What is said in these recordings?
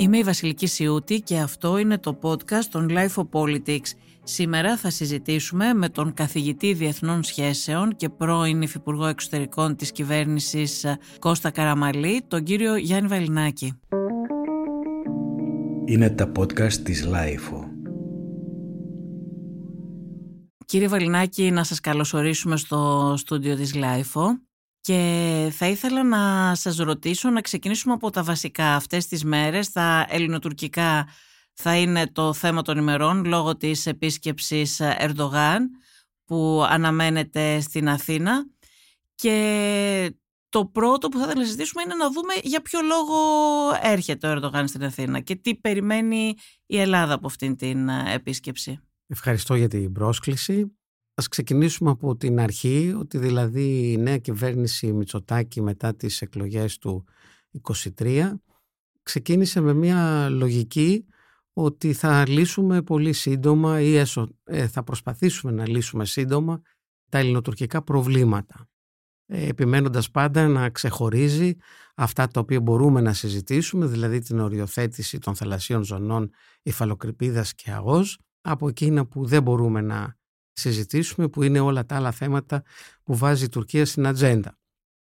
Είμαι η Βασιλική Σιούτη και αυτό είναι το podcast των Life of Politics. Σήμερα θα συζητήσουμε με τον καθηγητή Διεθνών Σχέσεων και πρώην Υφυπουργό Εξωτερικών της κυβέρνησης Κώστα Καραμαλή, τον κύριο Γιάννη Βαλινάκη. Είναι τα podcast της Life. Κύριε Βαλινάκη, να σας καλωσορίσουμε στο στούντιο της Life. Και θα ήθελα να σας ρωτήσω να ξεκινήσουμε από τα βασικά αυτές τις μέρες. Τα ελληνοτουρκικά θα είναι το θέμα των ημερών λόγω της επίσκεψης Ερντογάν που αναμένεται στην Αθήνα. Και το πρώτο που θα ήθελα να συζητήσουμε είναι να δούμε για ποιο λόγο έρχεται ο Ερντογάν στην Αθήνα και τι περιμένει η Ελλάδα από αυτήν την επίσκεψη. Ευχαριστώ για την πρόσκληση. Ας ξεκινήσουμε από την αρχή, ότι δηλαδή η νέα κυβέρνηση Μητσοτάκη μετά τις εκλογές του 23 ξεκίνησε με μια λογική ότι θα λύσουμε πολύ σύντομα ή ε, θα προσπαθήσουμε να λύσουμε σύντομα τα ελληνοτουρκικά προβλήματα. Ε, επιμένοντας πάντα να ξεχωρίζει αυτά τα οποία μπορούμε να συζητήσουμε, δηλαδή την οριοθέτηση των θαλασσίων ζωνών υφαλοκρηπίδας και αγός, από εκείνα που δεν μπορούμε να συζητήσουμε που είναι όλα τα άλλα θέματα που βάζει η Τουρκία στην ατζέντα.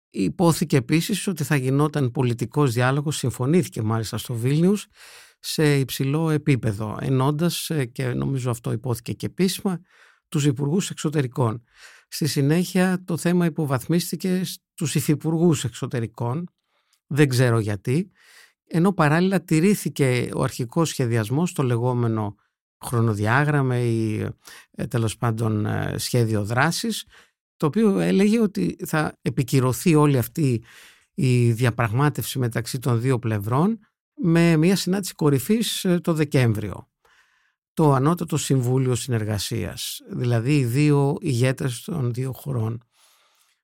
Υπόθηκε επίσης ότι θα γινόταν πολιτικός διάλογος, συμφωνήθηκε μάλιστα στο Βίλνιους, σε υψηλό επίπεδο, ενώντας, ε, και νομίζω αυτό υπόθηκε και επίσημα, τους υπουργούς εξωτερικών. Στη συνέχεια το θέμα υποβαθμίστηκε στους υφυπουργούς εξωτερικών, δεν ξέρω γιατί, ενώ παράλληλα τηρήθηκε ο αρχικός σχεδιασμός, το λεγόμενο χρονοδιάγραμμα ή ε, τέλος πάντων ε, σχέδιο δράσης το οποίο έλεγε ότι θα επικυρωθεί όλη αυτή η διαπραγμάτευση μεταξύ των δύο πλευρών με μια συνάντηση κορυφής ε, το Δεκέμβριο. Το Ανώτατο Συμβούλιο Συνεργασίας, δηλαδή οι δύο ηγέτες των δύο χωρών.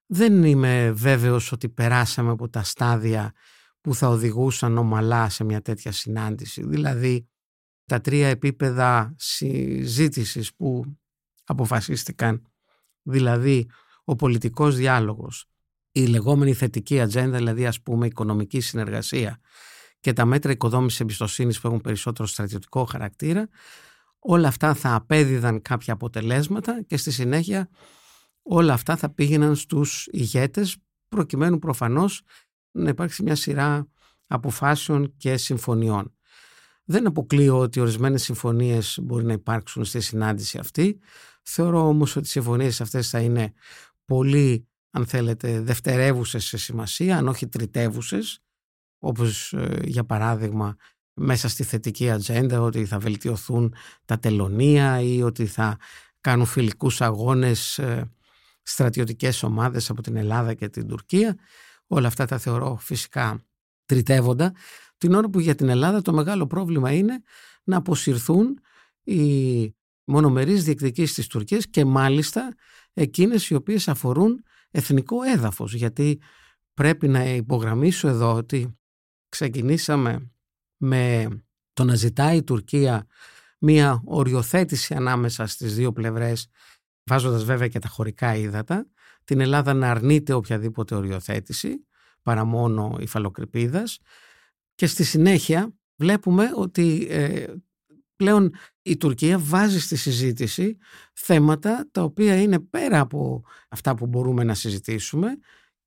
Δεν είμαι βέβαιος ότι περάσαμε από τα στάδια που θα οδηγούσαν ομαλά σε μια τέτοια συνάντηση. Δηλαδή τα τρία επίπεδα συζήτησης που αποφασίστηκαν, δηλαδή ο πολιτικός διάλογος, η λεγόμενη θετική ατζέντα, δηλαδή ας πούμε οικονομική συνεργασία και τα μέτρα οικοδόμησης εμπιστοσύνης που έχουν περισσότερο στρατιωτικό χαρακτήρα, όλα αυτά θα απέδιδαν κάποια αποτελέσματα και στη συνέχεια όλα αυτά θα πήγαιναν στους ηγέτες προκειμένου προφανώς να υπάρξει μια σειρά αποφάσεων και συμφωνιών. Δεν αποκλείω ότι ορισμένες συμφωνίες μπορεί να υπάρξουν στη συνάντηση αυτή. Θεωρώ όμως ότι οι συμφωνίες αυτές θα είναι πολύ, αν θέλετε, δευτερεύουσες σε σημασία, αν όχι τριτεύουσες, όπως ε, για παράδειγμα μέσα στη θετική ατζέντα ότι θα βελτιωθούν τα τελωνία ή ότι θα κάνουν φιλικούς αγώνες ε, στρατιωτικές ομάδες από την Ελλάδα και την Τουρκία. Όλα αυτά τα θεωρώ φυσικά τριτεύοντα την ώρα που για την Ελλάδα το μεγάλο πρόβλημα είναι να αποσυρθούν οι μονομερείς διεκδικήσεις της Τουρκίας και μάλιστα εκείνες οι οποίες αφορούν εθνικό έδαφος. Γιατί πρέπει να υπογραμμίσω εδώ ότι ξεκινήσαμε με το να ζητάει η Τουρκία μία οριοθέτηση ανάμεσα στις δύο πλευρές βάζοντας βέβαια και τα χωρικά ύδατα την Ελλάδα να αρνείται οποιαδήποτε οριοθέτηση παρά μόνο υφαλοκρηπίδας και στη συνέχεια βλέπουμε ότι ε, πλέον η Τουρκία βάζει στη συζήτηση θέματα τα οποία είναι πέρα από αυτά που μπορούμε να συζητήσουμε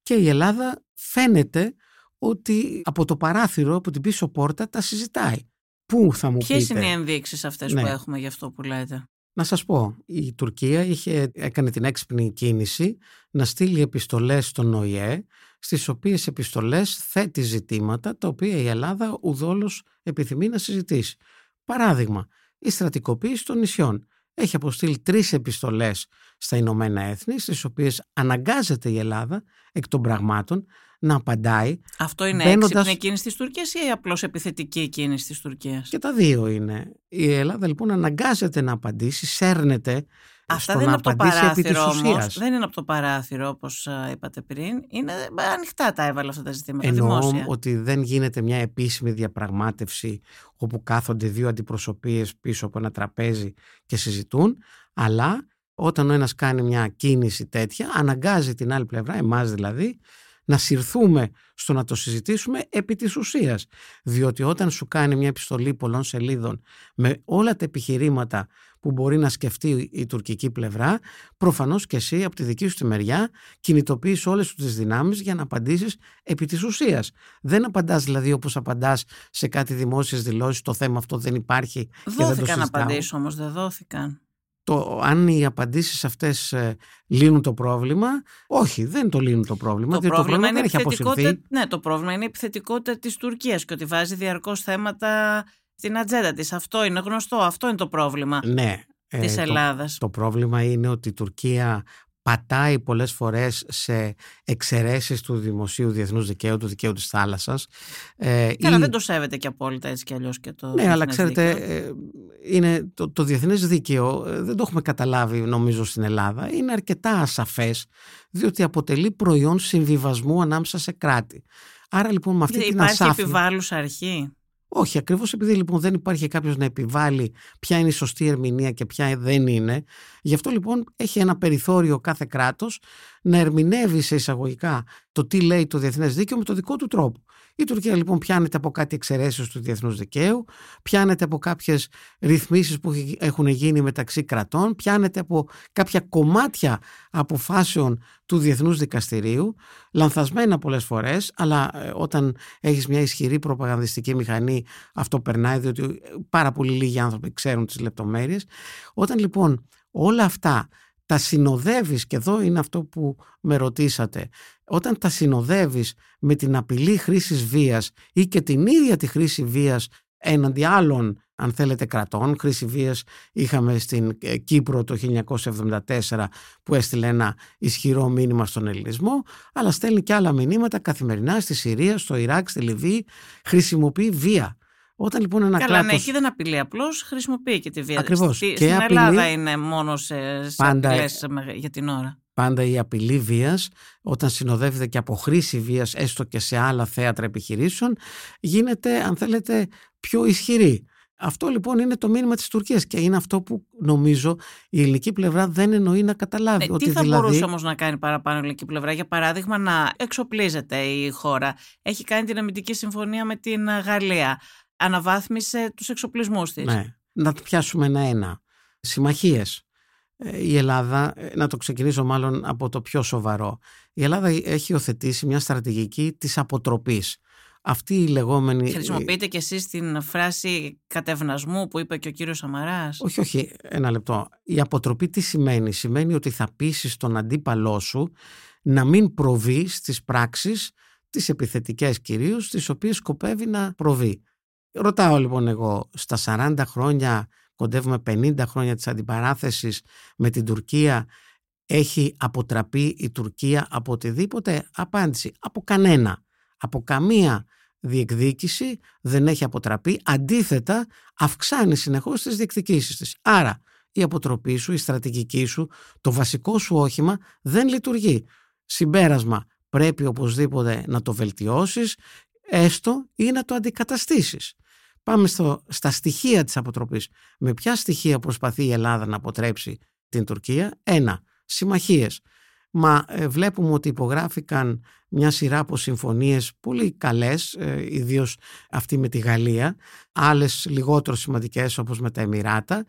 και η Ελλάδα φαίνεται ότι από το παράθυρο, από την πίσω πόρτα τα συζητάει. Πού θα μου Ποιες πείτε; είναι οι ενδείξεις αυτές Ναι. που έχουμε για αυτό που λέτε; Να σας πω, η Τουρκία είχε, έκανε την έξυπνη κίνηση να στείλει επιστολές στον ΟΗΕ, στις οποίες επιστολές θέτει ζητήματα τα οποία η Ελλάδα ουδόλως επιθυμεί να συζητήσει. Παράδειγμα, η στρατικοποίηση των νησιών. Έχει αποστείλει τρεις επιστολές στα Ηνωμένα Έθνη, στις οποίες αναγκάζεται η Ελλάδα εκ των πραγμάτων να απαντάει Αυτό είναι Μπαίνοντας- έξυπνη κίνηση της Τουρκίας ή απλώς επιθετική κίνηση της Τουρκίας; και τα δύο είναι. Η Ελλάδα λοιπόν αναγκάζεται να απαντήσει, σέρνεται Αυτά στο δεν είναι να από το απαντήσει επί της παράθυρο όμως. ουσίας. Δεν είναι από το παράθυρο όπως α, είπατε πριν. Είναι ε, ανοιχτά τα έβαλε αυτά τα ζητήματα Εννοώ δημόσια. ότι δεν γίνεται μια επίσημη διαπραγμάτευση όπου κάθονται δύο αντιπροσωπείες πίσω από ένα τραπέζι και συζητούν, αλλά όταν ο ένας κάνει μια κίνηση τέτοια, αναγκάζει την άλλη πλευρά, εμάς δηλαδή, να συρθούμε στο να το συζητήσουμε επί της ουσίας. Διότι όταν σου κάνει μια επιστολή πολλών σελίδων με όλα τα επιχειρήματα που μπορεί να σκεφτεί η τουρκική πλευρά, προφανώς και εσύ από τη δική σου τη μεριά κινητοποιείς όλες σου τις δυνάμεις για να απαντήσεις επί της ουσίας. Δεν απαντάς δηλαδή όπως απαντάς σε κάτι δημόσιες δηλώσεις, το θέμα αυτό δεν υπάρχει δόθηκαν και δεν το απαντήσεις όμως, δεν δόθηκαν. Το, αν οι απαντήσεις αυτές ε, λύνουν το πρόβλημα, όχι, δεν το λύνουν το πρόβλημα, Το διότι το πρόβλημα πρόβλημα είναι δεν έχει επιθετικότητα- αποσυρθεί. Ναι, το πρόβλημα είναι η επιθετικότητα της Τουρκίας και ότι βάζει διαρκώς θέματα στην ατζέντα της. Αυτό είναι γνωστό, αυτό είναι το πρόβλημα Ναι, ε, της το- Ελλάδας. Το πρόβλημα είναι ότι η Τουρκία πατάει πολλές φορές σε εξαιρέσεις του δημοσίου διεθνούς δικαίου, του δικαίου της θάλασσας. Ε, Καλά, ή- δεν το σέβεται και απόλυτα έτσι κι αλλιώς και το Ναι, αλλά διεθνές ξέρετε, δίκαιο. ε, είναι το, το διεθνές δίκαιο ε, δεν το έχουμε καταλάβει νομίζω στην Ελλάδα. Είναι αρκετά ασαφές, διότι αποτελεί προϊόν συμβιβασμού ανάμεσα σε κράτη. Άρα λοιπόν με αυτή Δεν την Υπάρχει ασάφεια... επιβάλλουσα αρχή. Όχι, ακριβώς επειδή λοιπόν δεν υπάρχει κάποιος να επιβάλλει ποια είναι η σωστή ερμηνεία και ποια δεν είναι, γι' αυτό λοιπόν έχει ένα περιθώριο κάθε κράτος να ερμηνεύει σε εισαγωγικά το τι λέει το διεθνές δίκαιο με το δικό του τρόπο. Η Τουρκία λοιπόν πιάνεται από κάτι εξαιρέσεις του διεθνούς δικαίου, πιάνεται από κάποιες ρυθμίσεις που έχουν γίνει μεταξύ κρατών, πιάνεται από κάποια κομμάτια αποφάσεων του διεθνούς δικαστηρίου, λανθασμένα πολλές φορές, αλλά ε, όταν έχεις μια ισχυρή προπαγανδιστική μηχανή αυτό περνάει διότι ε, πάρα πολύ λίγοι άνθρωποι ξέρουν τις λεπτομέρειες. Όταν λοιπόν όλα αυτά τα συνοδεύεις και εδώ είναι αυτό που με ρωτήσατε όταν τα συνοδεύεις με την απειλή χρήσης βίας ή και την ίδια τη χρήση βίας έναντι άλλων αν θέλετε κρατών, χρήση βίας είχαμε στην ε, Κύπρο το 1974 που έστειλε ένα ισχυρό μήνυμα στον ελληνισμό αλλά στέλνει και άλλα μηνύματα καθημερινά στη Συρία, στο Ιράκ, στη Λιβύη χρησιμοποιεί βία. Όταν λοιπόν ένα Καλά, ναι, κράτος... εκεί δεν απειλεί απλώς, χρησιμοποιεί και τη βία. Ακριβώς. Στη- Και στην απειλεί- Ελλάδα είναι μόνο σε, σε Πάντα- απειλές με- για την ώρα. πάντα η απειλή βίας όταν συνοδεύεται και από χρήση βίας έστω και σε άλλα θέατρα επιχειρήσεων γίνεται αν θέλετε πιο ισχυρή. Αυτό λοιπόν είναι το μήνυμα της Τουρκίας και είναι αυτό που νομίζω η ελληνική πλευρά δεν εννοεί να καταλάβει. Ναι, ότι τι θα δηλαδή... μπορούσε όμως να κάνει παραπάνω η ελληνική πλευρά, για παράδειγμα, να εξοπλίζεται η χώρα. Έχει κάνει την αμυντική συμφωνία με την Γαλλία. Αναβάθμισε τους εξοπλισμούς της. Ναι. Να το πιάσουμε ένα-ένα. Συμμαχίες. Ε, Η Ελλάδα, ε, να το ξεκινήσω μάλλον από το πιο σοβαρό. Η Ελλάδα έχει υιοθετήσει μια στρατηγική της αποτροπής. Αυτή η λεγόμενη... Χρησιμοποιείτε κι εσείς την φράση κατευνασμού που είπε και ο κύριος Σαμαράς. Όχι, όχι, ένα λεπτό. Η αποτροπή τι σημαίνει; Σημαίνει ότι θα πείσει τον αντίπαλό σου να μην προβεί στις πράξεις, τις επιθετικές κυρίως, τις οποίες σκοπεύει να προβεί. Ρωτάω λοιπόν εγώ, στα 40 χρόνια, κοντεύουμε 50 χρόνια της αντιπαράθεσης με την Τουρκία, έχει αποτραπεί η Τουρκία από οτιδήποτε; Απάντηση. Από κανένα. Από καμία διεκδίκηση δεν έχει αποτραπεί. Αντίθετα, αυξάνει συνεχώς τις διεκδικήσεις της. Άρα, η αποτροπή σου, η στρατηγική σου, το βασικό σου όχημα δεν λειτουργεί. Συμπέρασμα, πρέπει οπωσδήποτε να το βελτιώσεις, έστω ή να το αντικαταστήσεις. Πάμε στο, στα στοιχεία της αποτροπής. Με ποια στοιχεία προσπαθεί η Ελλάδα να αποτρέψει την Τουρκία; Ένα, συμμαχίες. Μα ε, βλέπουμε ότι υπογράφηκαν μια σειρά από συμφωνίες πολύ καλές, ε, ιδίως αυτή με τη Γαλλία, άλλες λιγότερο σημαντικές όπως με τα Εμμυράτα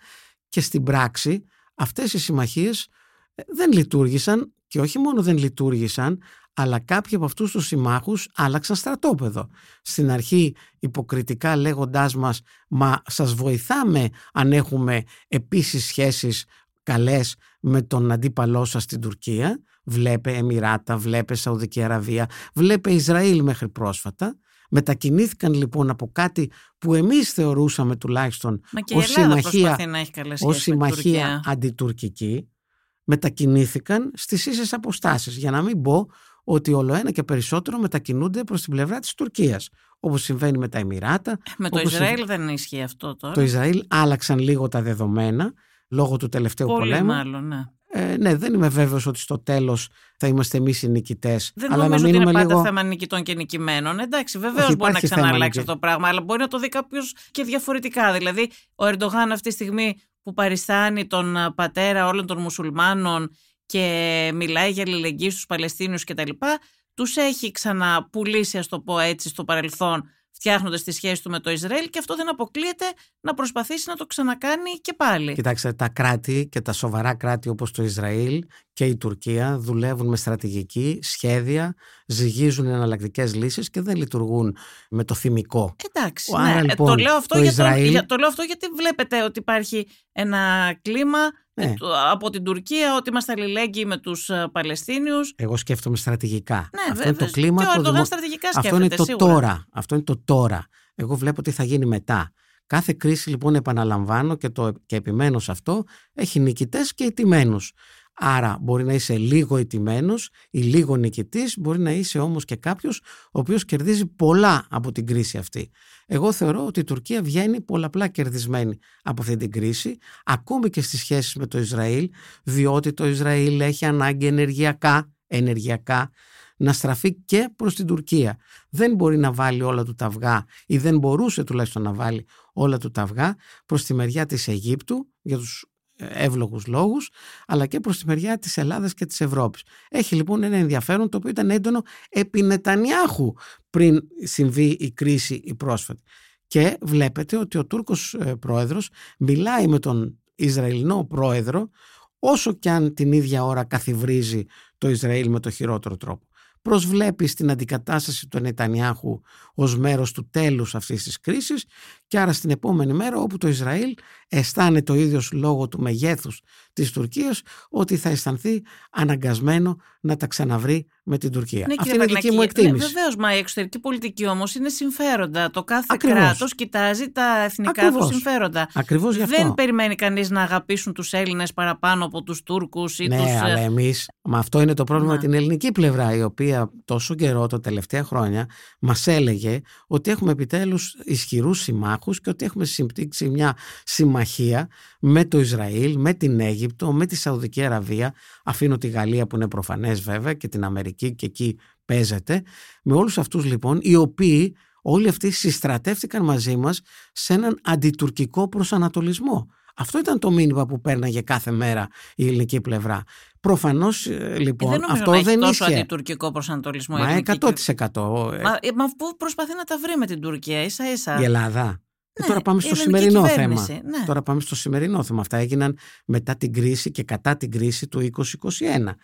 και στην πράξη αυτές οι συμμαχίες ε, δεν λειτουργήσαν και όχι μόνο δεν λειτουργήσαν, αλλά κάποιοι από αυτούς τους συμμάχους άλλαξαν στρατόπεδο. Στην αρχή υποκριτικά λέγοντάς μας «Μα σας βοηθάμε αν έχουμε επίσης σχέσεις καλές με τον αντίπαλό σας στην Τουρκία». Βλέπε Εμμυράτα, βλέπε Σαουδική Αραβία, βλέπε Ισραήλ μέχρι πρόσφατα. Μετακινήθηκαν λοιπόν από κάτι που εμείς θεωρούσαμε τουλάχιστον Μα και η ως Ελλάδα συμμαχία, προσπαθεί να έχει καλές ως σχέσεις με την συμμαχία Τουρκία. αντιτουρκική μετακινήθηκαν στις ίσες αποστάσεις για να μην πω ότι όλο ένα και περισσότερο μετακινούνται προς την πλευρά της Τουρκίας όπως συμβαίνει με τα Εμμυράτα Με το όπως Ισραήλ δεν ισχύει αυτό τώρα. το Ισραήλ άλλαξαν λίγο τα δεδομένα λόγω του τελευταίου Πολύ πολέμου μάλλον, ναι. ε, ναι δεν είμαι βέβαιος ότι στο τέλος θα είμαστε εμείς οι νικητές Δεν αλλά νομίζω να ότι είναι μείνουμε πάντα λίγο θέμα νικητών και νικημένων. Εντάξει, βεβαίως Όχι, μπορεί να υπάρχει θέμα ξαναλλάξει νικη- αυτό το πράγμα, αλλά μπορεί να το δει κάποιος και διαφορετικά. Δηλαδή, ο Ερντογάν αυτή τη στιγμή που παριστάνει τον α, πατέρα όλων των μουσουλμάνων και μιλάει για αλληλεγγύη στους Παλαιστίνιους κτλ. τους έχει ξαναπουλήσει, ας το πω έτσι, στο παρελθόν φτιάχνοντας τη σχέση του με το Ισραήλ και αυτό δεν αποκλείεται να προσπαθήσει να το ξανακάνει και πάλι. Κοιτάξτε, τα κράτη και τα σοβαρά κράτη όπως το Ισραήλ και η Τουρκία δουλεύουν με στρατηγική, σχέδια, ζυγίζουν εναλλακτικές λύσεις και δεν λειτουργούν με το θυμικό. Εντάξει, ναι, λοιπόν, το, λέω αυτό το, για το λέω αυτό γιατί βλέπετε ότι υπάρχει ένα κλίμα ναι. από την Τουρκία ότι είμαστε αλληλέγγυοι με τους ε, Παλαιστίνιους. Εγώ σκέφτομαι στρατηγικά. Ναι, αυτό είναι το κλίμα. Και ο το στρατηγικά Αυτό είναι το τώρα. Αυτό είναι το τώρα. Εγώ βλέπω τι θα γίνει μετά. Κάθε κρίση λοιπόν επαναλαμβάνω και, το, και επιμένω σε αυτό έχει νικητές και ιτημένους. Άρα μπορεί να είσαι λίγο ιτημένος ή λίγο νικητής, μπορεί να είσαι όμως και κάποιος ο οποίος κερδίζει πολλά από την κρίση αυτή. Εγώ θεωρώ ότι η Τουρκία βγαίνει πολλαπλά κερδισμένη από αυτή την κρίση, ακόμη και στις σχέσεις με το Ισραήλ, διότι το Ισραήλ έχει ανάγκη ενεργειακά, ενεργειακά να στραφεί και προς την Τουρκία. Δεν μπορεί να βάλει όλα του τα αυγά ή δεν μπορούσε τουλάχιστον να βάλει όλα του τα αυγά προς τη μεριά της Αιγύπτου για τους εύλογους λόγους, αλλά και προς τη μεριά της Ελλάδας και της Ευρώπης. Έχει λοιπόν ένα ενδιαφέρον το οποίο ήταν έντονο επί Νετανιάχου πριν συμβεί η κρίση η πρόσφατη. Και βλέπετε ότι ο Τούρκος ε, πρόεδρος μιλάει με τον Ισραηλινό πρόεδρο όσο και αν την ίδια ώρα καθιβρίζει το Ισραήλ με το χειρότερο τρόπο προσβλέπει στην αντικατάσταση του Νετανιάχου ως μέρος του τέλους αυτής της κρίσης και άρα στην επόμενη μέρα όπου το Ισραήλ αισθάνεται το ίδιος λόγω του μεγέθους της Τουρκίας ότι θα αισθανθεί αναγκασμένο να τα ξαναβρει με την Τουρκία. Ναι, Αυτή είναι η δική μου εκτίμηση. Ναι, Βεβαίως, μα η εξωτερική πολιτική όμως είναι συμφέροντα. Το κάθε κράτος κοιτάζει τα εθνικά του συμφέροντα. Ακριβώς γι' αυτό. Δεν περιμένει κανείς να αγαπήσουν τους Έλληνες παραπάνω από τους Τούρκους ή ναι, τους... Ναι, αλλά εμείς. Μα αυτό είναι το πρόβλημα με την ελληνική πλευρά, η οποία τόσο καιρό, τα τελευταία χρόνια, μας έλεγε ότι έχουμε επιτέλους ισχυρούς συμμάχους και ότι έχουμε συμπτύξει μια συμμαχία με το Ισραήλ, με την Αίγυπτο, με τη Σαουδική Αραβία. Αφήνω τη Γαλλία που είναι προφανές βέβαια και την Αμερική και εκεί παίζεται. Με όλους αυτούς λοιπόν οι οποίοι όλοι αυτοί συστρατεύτηκαν μαζί μας σε έναν αντιτουρκικό προσανατολισμό. Αυτό ήταν το μήνυμα που πέρναγε κάθε μέρα η ελληνική πλευρά. Προφανώς ε, λοιπόν ε, δεν αυτό να δεν έχει τόσο αντιτουρκικό προσανατολισμό. Μα 100%. Μα, ε, μα πού προσπαθεί να τα βρει με την Τουρκία, ίσα ίσα. Η Ελλάδα. Ναι, τώρα πάμε στο σημερινό θέμα. Ναι. Τώρα πάμε στο σημερινό θέμα. Αυτά έγιναν μετά την κρίση και κατά την κρίση του 2021.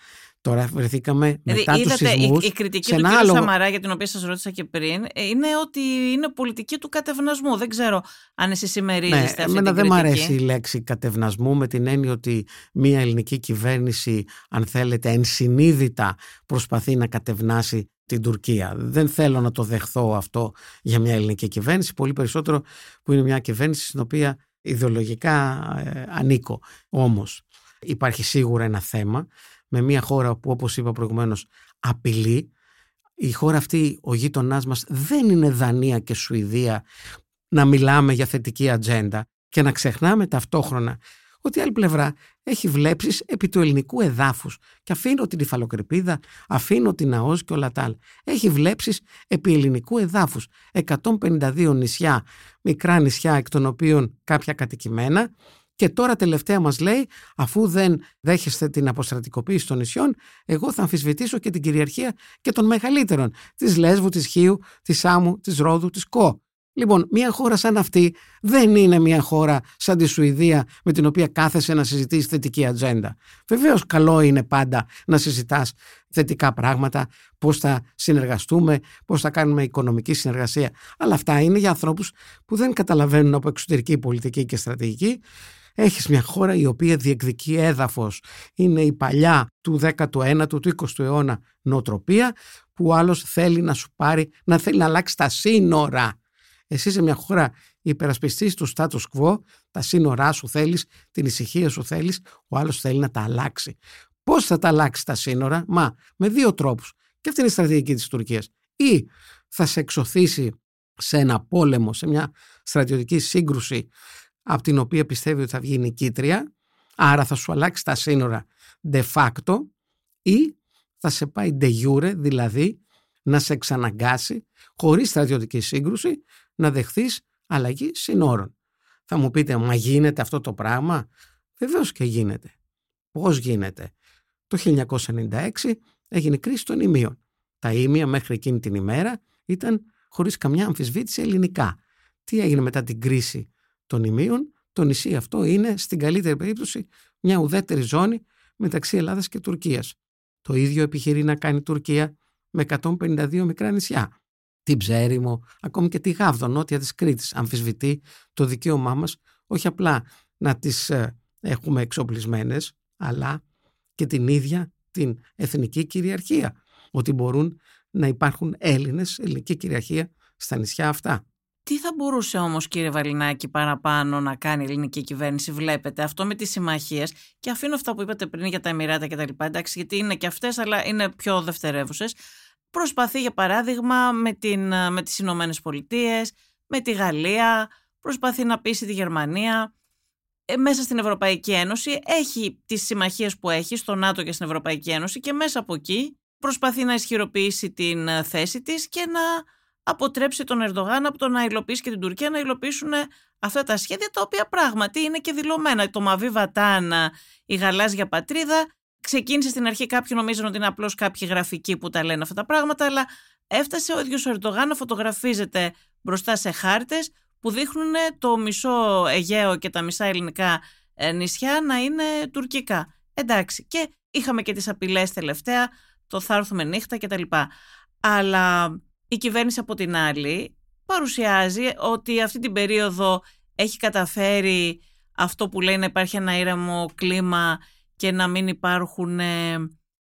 Τώρα βρεθήκαμε δηλαδή, μετά είδατε, τους σεισμούς η, η κριτική του κ. Άλλο... Σαμαρά για την οποία σας ρώτησα και πριν ε, είναι ότι είναι πολιτική του κατευνασμού. Δεν ξέρω αν εσείς συμμερίζεστε ναι, αυτή εμένα δεν μου αρέσει η λέξη κατευνασμού με την έννοια ότι μια ελληνική κυβέρνηση αν θέλετε ενσυνείδητα προσπαθεί να κατευνάσει την Τουρκία. Δεν θέλω να το δεχθώ αυτό για μια ελληνική κυβέρνηση, πολύ περισσότερο που είναι μια κυβέρνηση στην οποία ιδεολογικά ε, ανήκω. Όμως υπάρχει σίγουρα ένα θέμα με μια χώρα που όπως είπα προηγουμένως απειλεί. Η χώρα αυτή, ο γείτονάς μας δεν είναι Δανία και Σουηδία να μιλάμε για θετική ατζέντα και να ξεχνάμε ταυτόχρονα ότι η άλλη πλευρά έχει βλέψεις επί του ελληνικού εδάφους και αφήνω την υφαλοκρηπίδα, αφήνω την ΑΟΣ και όλα τα άλλα. Έχει βλέψεις επί ελληνικού εδάφους. 152 νησιά, μικρά νησιά εκ των οποίων κάποια κατοικημένα και τώρα τελευταία μας λέει, αφού δεν δέχεστε την αποστρατικοποίηση των νησιών, εγώ θα αμφισβητήσω και την κυριαρχία και των μεγαλύτερων, της Λέσβου, της Χίου, της Σάμου, της Ρόδου, της Κο. Λοιπόν, μια χώρα σαν αυτή δεν είναι μια χώρα σαν τη Σουηδία με την οποία κάθεσαι να συζητήσεις θετική ατζέντα. Βεβαίως, καλό είναι πάντα να συζητάς θετικά πράγματα, πώς θα συνεργαστούμε, πώς θα κάνουμε οικονομική συνεργασία. Αλλά αυτά είναι για ανθρώπους που δεν καταλαβαίνουν από εξωτερική πολιτική και στρατηγική έχεις μια χώρα η οποία διεκδικεί έδαφος. Είναι η παλιά του 19ου, του 20ου αιώνα νοοτροπία που ο άλλος θέλει να σου πάρει, να θέλει να αλλάξει τα σύνορα. Εσύ είσαι μια χώρα υπερασπιστής του status quo, τα σύνορά σου θέλεις, την ησυχία σου θέλεις, ο άλλος θέλει να τα αλλάξει. Πώς θα τα αλλάξει τα σύνορα, μα με δύο τρόπους. Και αυτή είναι η στρατηγική της Τουρκίας. Ή θα σε εξωθήσει σε ένα πόλεμο, σε μια στρατιωτική σύγκρουση από την οποία πιστεύει ότι θα βγει νικήτρια, άρα θα σου αλλάξει τα σύνορα de facto ή θα σε πάει de jure, δηλαδή να σε εξαναγκάσει χωρίς στρατιωτική σύγκρουση να δεχθείς αλλαγή συνόρων. Θα μου πείτε, μα γίνεται αυτό το πράγμα; Βεβαίως και γίνεται. Πώς γίνεται; Το 1996 έγινε κρίση των ημείων. Τα ίμια μέχρι εκείνη την ημέρα ήταν χωρίς καμιά αμφισβήτηση ελληνικά. Τι έγινε μετά την κρίση των ημείων, το νησί αυτό είναι στην καλύτερη περίπτωση μια ουδέτερη ζώνη μεταξύ Ελλάδας και Τουρκίας. Το ίδιο επιχειρεί να κάνει η Τουρκία με 152 μικρά νησιά. Την Ψέριμο, ακόμη και τη Γάβδο, νότια της Κρήτης, αμφισβητεί το δικαίωμά μας όχι απλά να τις ε, έχουμε εξοπλισμένες, αλλά και την ίδια την εθνική κυριαρχία. Ότι μπορούν να υπάρχουν Έλληνες, ελληνική κυριαρχία στα νησιά αυτά. Τι θα μπορούσε όμως κύριε Βαλινάκη παραπάνω να κάνει η ελληνική κυβέρνηση, βλέπετε αυτό με τις συμμαχίες; Και αφήνω αυτά που είπατε πριν για τα Εμμυράτα και τα λοιπά, εντάξει γιατί είναι και αυτές αλλά είναι πιο δευτερεύουσες. Προσπαθεί για παράδειγμα με, την, με τις Ηνωμένες Πολιτείες, με τη Γαλλία, προσπαθεί να πείσει τη Γερμανία. Ε, μέσα στην Ευρωπαϊκή Ένωση έχει τις συμμαχίες που έχει στο ΝΑΤΟ και στην Ευρωπαϊκή Ένωση και μέσα από εκεί προσπαθεί να ισχυροποιήσει την ε, θέση της και να αποτρέψει τον Ερντογάν από το να υλοποιήσει και την Τουρκία να υλοποιήσουν αυτά τα σχέδια τα οποία πράγματι είναι και δηλωμένα. Το Μαβί Βατάνα, η γαλάζια πατρίδα, ξεκίνησε στην αρχή κάποιοι νομίζουν ότι είναι απλώς κάποιοι γραφικοί που τα λένε αυτά τα πράγματα, αλλά έφτασε ο ίδιος ο Ερντογάν να φωτογραφίζεται μπροστά σε χάρτες που δείχνουν το μισό Αιγαίο και τα μισά ελληνικά ε, νησιά να είναι τουρκικά. Εντάξει, και είχαμε και τις απειλές τελευταία, το θα έρθουμε νύχτα κτλ. Αλλά η κυβέρνηση από την άλλη παρουσιάζει ότι αυτή την περίοδο έχει καταφέρει αυτό που λέει να υπάρχει ένα ήρεμο κλίμα και να μην υπάρχουν ε,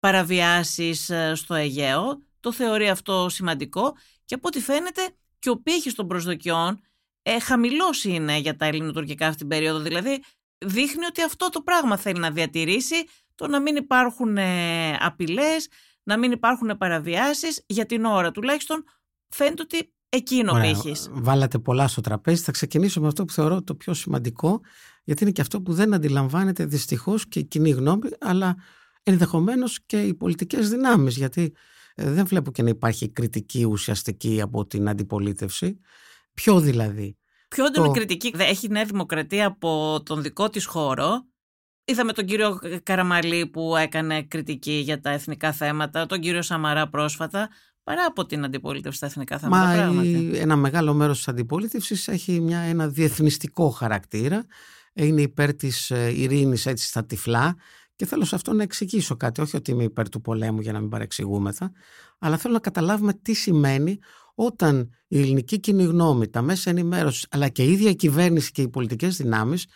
παραβιάσεις ε, στο Αιγαίο. Το θεωρεί αυτό σημαντικό και από ό,τι φαίνεται και ο πύχης των προσδοκιών ε, χαμηλός είναι για τα ελληνοτουρκικά αυτή την περίοδο. Δηλαδή δείχνει ότι αυτό το πράγμα θέλει να διατηρήσει, το να μην υπάρχουν ε, απειλές, να μην υπάρχουν παραβιάσεις για την ώρα τουλάχιστον φαίνεται ότι εκείνο πήχεις. Βάλατε πολλά στο τραπέζι. Θα ξεκινήσω με αυτό που θεωρώ το πιο σημαντικό γιατί είναι και αυτό που δεν αντιλαμβάνεται δυστυχώς και η κοινή γνώμη αλλά ενδεχομένως και οι πολιτικές δυνάμεις γιατί ε, δεν βλέπω και να υπάρχει κριτική ουσιαστική από την αντιπολίτευση. Ποιο δηλαδή; Ποιο το... κριτική; Έχει Νέα Δημοκρατία από τον δικό της χώρο Είδαμε τον κύριο Καραμαλή που έκανε κριτική για τα εθνικά θέματα, τον κύριο Σαμαρά πρόσφατα, παρά από την αντιπολίτευση στα εθνικά θέματα. Μα ένα μεγάλο μέρος της αντιπολίτευσης έχει μια, ένα διεθνιστικό χαρακτήρα, είναι υπέρ της ε, ειρήνης έτσι στα τυφλά και θέλω σε αυτό να εξηγήσω κάτι, όχι ότι είμαι υπέρ του πολέμου για να μην παρεξηγούμεθα, αλλά θέλω να καταλάβουμε τι σημαίνει όταν η ελληνική κοινή γνώμη, τα μέσα ενημέρωσης, αλλά και η ίδια η κυβέρνηση και οι πολιτικές δυνάμεις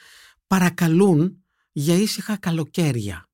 παρακαλούν για ήσυχα καλοκαίρια.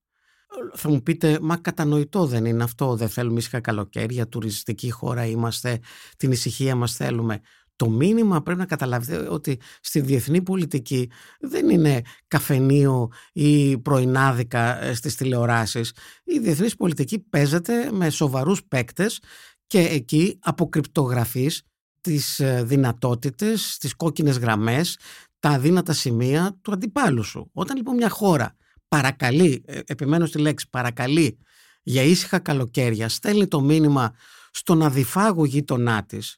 Θα μου πείτε, μα κατανοητό δεν είναι αυτό, δεν θέλουμε ήσυχα καλοκαίρια, τουριστική χώρα είμαστε, την ησυχία μας θέλουμε. Το μήνυμα πρέπει να καταλάβετε ότι στη διεθνή πολιτική δεν είναι καφενείο ή πρωινάδικα ε, στις τηλεοράσεις. Η διεθνής πολιτική παίζεται με σοβαρούς παίκτες και εκεί αποκρυπτογραφείς τις ε, δυνατότητες, τις κόκκινες γραμμές, τα αδύνατα σημεία του αντιπάλου σου. Όταν λοιπόν μια χώρα παρακαλεί, ε, επιμένω στη λέξη παρακαλεί για ήσυχα καλοκαίρια, στέλνει το μήνυμα στον αδιφάγο γείτονά της,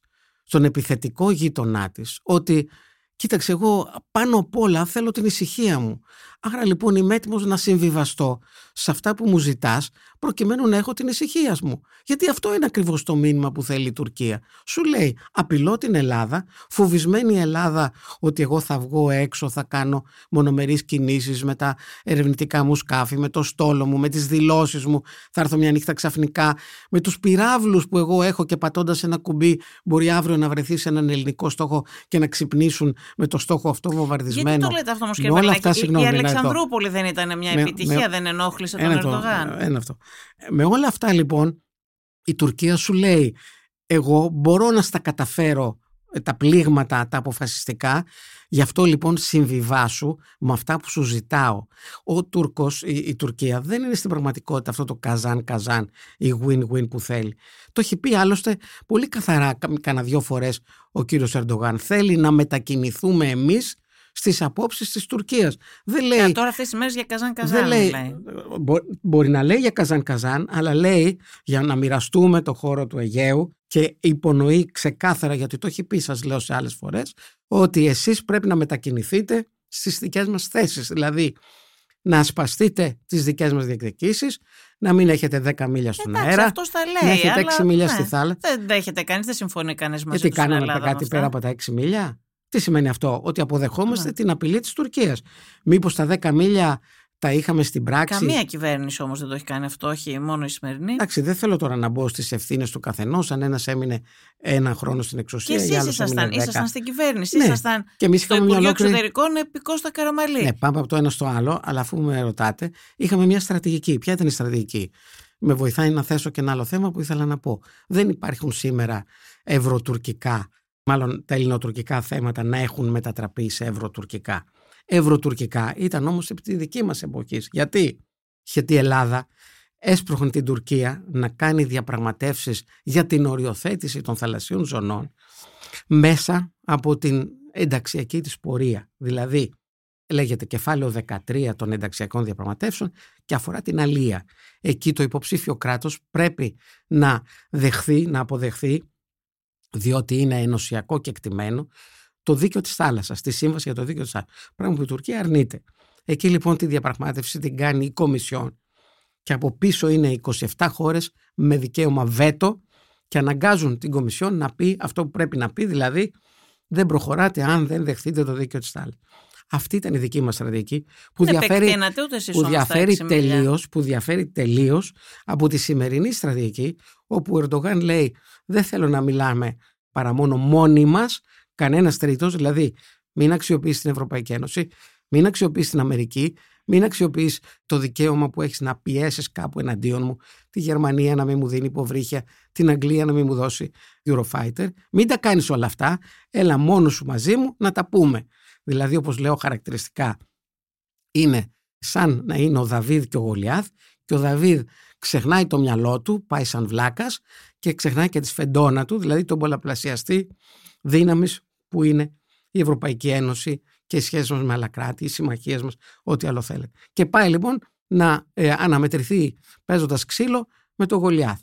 στον επιθετικό γείτονά της, ότι κοίταξε εγώ πάνω απ' όλα θέλω την ησυχία μου. Άρα λοιπόν είμαι έτοιμος να συμβιβαστώ σε αυτά που μου ζητάς προκειμένου να έχω την ησυχία μου. Γιατί αυτό είναι ακριβώς το μήνυμα που θέλει η Τουρκία. Σου λέει απειλώ την Ελλάδα, φοβισμένη η Ελλάδα ότι εγώ θα βγω έξω, θα κάνω μονομερείς κινήσεις με τα ερευνητικά μου σκάφη, με το στόλο μου, με τις δηλώσεις μου, θα έρθω μια νύχτα ξαφνικά, με τους πυράβλους που εγώ έχω και πατώντας ένα κουμπί μπορεί αύριο να βρεθεί σε έναν ελληνικό στόχο και να ξυπνήσουν με το στόχο αυτό βομβαρδισμένο. Γιατί το λέτε αυτό όμως κύριε Η Αλεξανδρούπολη δεν ήταν μια επιτυχία, δεν ενόχλησε τον Ερντογάν. Ένα αυτό. Με όλα αυτά λοιπόν η Τουρκία σου λέει εγώ μπορώ να στα καταφέρω ε, τα πλήγματα, τα αποφασιστικά. Γι' αυτό λοιπόν συμβιβάσου με αυτά που σου ζητάω. Ο Τούρκος, η, Τουρκία δεν είναι στην πραγματικότητα αυτό το καζάν-καζάν ή win-win που θέλει. Το έχει πει άλλωστε πολύ καθαρά κάνα δυο φορές ο κύριος Ερντογάν. Θέλει να μετακινηθούμε εμείς στις απόψεις της Τουρκίας. Δεν λέει. Ε, τώρα αυτές τις μέρες για καζάν καζάν. λέει, μπορεί να λέει για καζάν καζάν, αλλά λέει για να μοιραστούμε το χώρο του Αιγαίου και υπονοεί ξεκάθαρα, γιατί το έχει πει, σας λέω σε άλλες φορές, ότι εσείς πρέπει να μετακινηθείτε στις δικές μας θέσεις. Δηλαδή, να ασπαστείτε τις δικές μας διεκδικήσεις, να μην έχετε 10 μίλια στον Εντάξει, αέρα, αυτός τα λέει, να έχετε αλλά, 6 μίλια ναι, στη θάλασσα. Δεν δέχεται κανείς, δεν συμφωνεί κανείς μαζί Γιατί τους στην κάναμε Ελλάδα με κάτι αυτά. πέρα από τα 6 μίλια; Τι σημαίνει αυτό, ότι αποδεχόμαστε Ναι. την απειλή της Τουρκίας. Μήπως τα 10 μίλια τα είχαμε στην πράξη; Καμία κυβέρνηση όμως δεν το έχει κάνει αυτό, όχι μόνο η σημερινή. Εντάξει, δεν θέλω τώρα να μπω στις ευθύνες του καθενός. Αν ένας έμεινε ένα χρόνο στην Και εξουσία, εσείς ή άλλο ήσασταν, έμεινε δέκα. ήσασταν στην κυβέρνηση, Ναι. ήσασταν Και εμείς στο είχαμε μια Υπουργείο ολόκληρη. Εξωτερικών επικό στα Καραμαλή. Ναι, πάμε από το ένα στο άλλο, αλλά αφού με ρωτάτε, είχαμε μια στρατηγική. Ποια ήταν η στρατηγική; Με βοηθάει να θέσω και ένα άλλο θέμα που ήθελα να πω. Δεν υπάρχουν σήμερα ευρωτουρκικά, μάλλον τα ελληνοτουρκικά θέματα να έχουν μετατραπεί σε ευρωτουρκικά. Ευρωτουρκικά ήταν όμως επί τη δική μας εποχή. Γιατί; Γιατί η Ελλάδα έσπροχνε την Τουρκία να κάνει διαπραγματεύσεις για την οριοθέτηση των θαλασσίων ζωνών μέσα από την ενταξιακή της πορεία. Δηλαδή, λέγεται κεφάλαιο 13 των ενταξιακών διαπραγματεύσεων και αφορά την αλία. Εκεί το υποψήφιο κράτος πρέπει να δεχθεί, να αποδεχθεί, διότι είναι ενωσιακό και εκτιμένο, το δίκαιο της θάλασσας, τη σύμβαση για το δίκαιο της θάλασσας. Πράγμα που η Τουρκία αρνείται. Εκεί λοιπόν τη διαπραγμάτευση την κάνει η Κομισιόν και από πίσω είναι 27 χώρες με δικαίωμα βέτο και αναγκάζουν την Κομισιόν να πει αυτό που πρέπει να πει, δηλαδή δεν προχωράτε αν δεν δεχτείτε το δίκαιο της θάλασσας. Αυτή ήταν η δική μας στρατηγική που Δεν διαφέρει, επεκτείνατε ούτε εσείς που όμως τα διαφέρει, έξι μίλια. τελείως, που διαφέρει τελείως από τη σημερινή στρατηγική όπου ο Ερντογάν λέει δεν θέλω να μιλάμε παρά μόνο μόνοι μας, κανένας τρίτος, δηλαδή μην αξιοποιήσει την Ευρωπαϊκή Ένωση, μην αξιοποιήσει την Αμερική, μην αξιοποιήσει το δικαίωμα που έχεις να πιέσεις κάπου εναντίον μου, τη Γερμανία να μην μου δίνει υποβρύχια, την Αγγλία να μην μου δώσει Eurofighter. Μην τα κάνεις όλα αυτά, έλα μόνος σου μαζί μου να τα πούμε. Δηλαδή όπως λέω χαρακτηριστικά είναι σαν να είναι ο Δαβίδ και ο Γολιάθ και ο Δαβίδ ξεχνάει το μυαλό του, πάει σαν βλάκας και ξεχνάει και τη σφεντόνα του, δηλαδή τον πολλαπλασιαστή δύναμης που είναι η Ευρωπαϊκή Ένωση και οι σχέσεις μας με άλλα κράτη, οι συμμαχίες μας, ό,τι άλλο θέλετε. Και πάει λοιπόν να ε, αναμετρηθεί παίζοντας ξύλο με το Γολιάθ.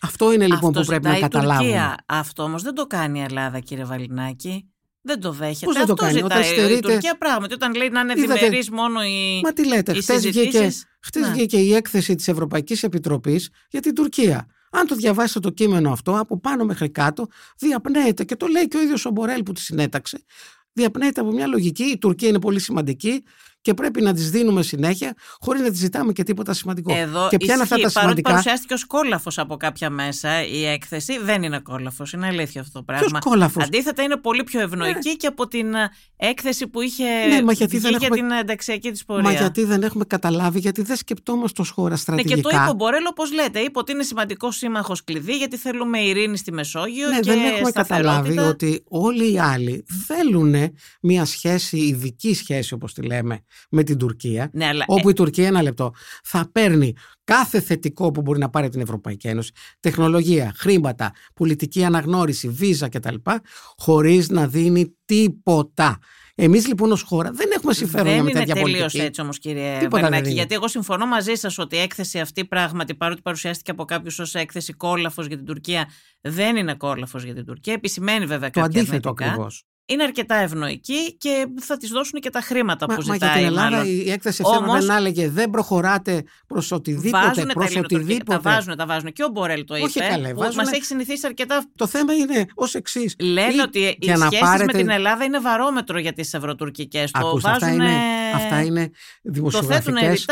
Αυτό είναι λοιπόν Αυτό που πρέπει να ζητάει η καταλάβουμε. Τουρκία. Αυτό όμως δεν το κάνει η Ελλάδα κύριε Βαλινάκη. Δεν το δέχεται. Πώς δεν το Αυτό κάνει, όταν ζητάει η στερείται- Τουρκία πράγματι. Όταν λέει να είναι Είδατε- διμερείς μόνο οι, Μα τι λέτε, οι χτες βγήκε, συζητήσεις; χτες Ναι. βγήκε η έκθεση της Ευρωπαϊκής Επιτροπής για την Τουρκία. Αν το διαβάσετε το κείμενο αυτό, από πάνω μέχρι κάτω, διαπνέεται και το λέει και ο ίδιος ο Μπορέλ που τη συνέταξε. Διαπνέεται από μια λογική. Η Τουρκία είναι πολύ σημαντική και πρέπει να τη δίνουμε συνέχεια χωρίς να τη ζητάμε και τίποτα σημαντικό. Εδώ και ποια είναι αυτά ισχύει, τα παρότι σημαντικά; παρουσιάστηκε ως κόλαφος από κάποια μέσα η έκθεση, δεν είναι κόλαφος, είναι αλήθεια αυτό το πράγμα. Ποιος κόλαφος; Αντίθετα είναι πολύ πιο ευνοϊκή και από την ε, έκθεση που είχε Ναι, μα γιατί βγει δεν για έχουμε- την ενταξιακή της πορεία. Μα γιατί δεν έχουμε καταλάβει, γιατί δεν σκεπτόμαστε ως χώρα Ναι, στρατηγικά. και το είπε ο Μπορέλ, όπως λέτε. Είπε ότι είναι σημαντικός σύμμαχος κλειδί γιατί θέλουμε ειρήνη στη Μεσόγειο Ναι, και δεν έχουμε καταλάβει σταθερότητα. ότι όλοι οι άλλοι θέλουν μια σχέση, ειδική σχέση όπως τη λέμε, με την Τουρκία. Ναι, αλλά Όπου η Τουρκία, ένα λεπτό, θα παίρνει κάθε θετικό που μπορεί να πάρει από την Ευρωπαϊκή Ένωση, τεχνολογία, χρήματα, πολιτική αναγνώριση, βίζα κτλ., χωρίς να δίνει τίποτα. Εμείς λοιπόν ως χώρα δεν έχουμε συμφέρον δεν με είναι τέτοια τελείως πολιτική. έτσι όμως, κύριε Τίποτα δεν Βαρνάκη. είναι. Γιατί εγώ συμφωνώ μαζί σας ότι η έκθεση αυτή πράγματι, παρότι παρουσιάστηκε από κάποιους ως έκθεση κόλαφος για την Τουρκία, δεν είναι κόλαφος για την Τουρκία. Επισημαίνει βέβαια Το κάποια αντίθετο αρνητικά. ακριβώς. Είναι αρκετά ευνοϊκή και θα της δώσουν και τα χρήματα Μα, που μα ζητάει. για την Ελλάδα μάλλον. η έκθεση αυτή Όμως- δεν έλεγε δεν προχωράτε προς οτιδήποτε, Βάζουν τα προ ελληνοτουρκικά. οτιδήποτε. Τα βάζουν, τα βάζουν. Και ο Μπορέλ το είπε. Όχι καλέ, που βάζουνε- μας έχει συνηθίσει αρκετά Το θέμα είναι ως εξής. Λένε ότι οι για να σχέσεις πάρετε- με την Ελλάδα είναι βαρόμετρο για τις ευρωτουρκικές. Το Ακούστε, αυτά, βάζουν, είναι, αυτά είναι το θέτουν δημοσιογραφικές,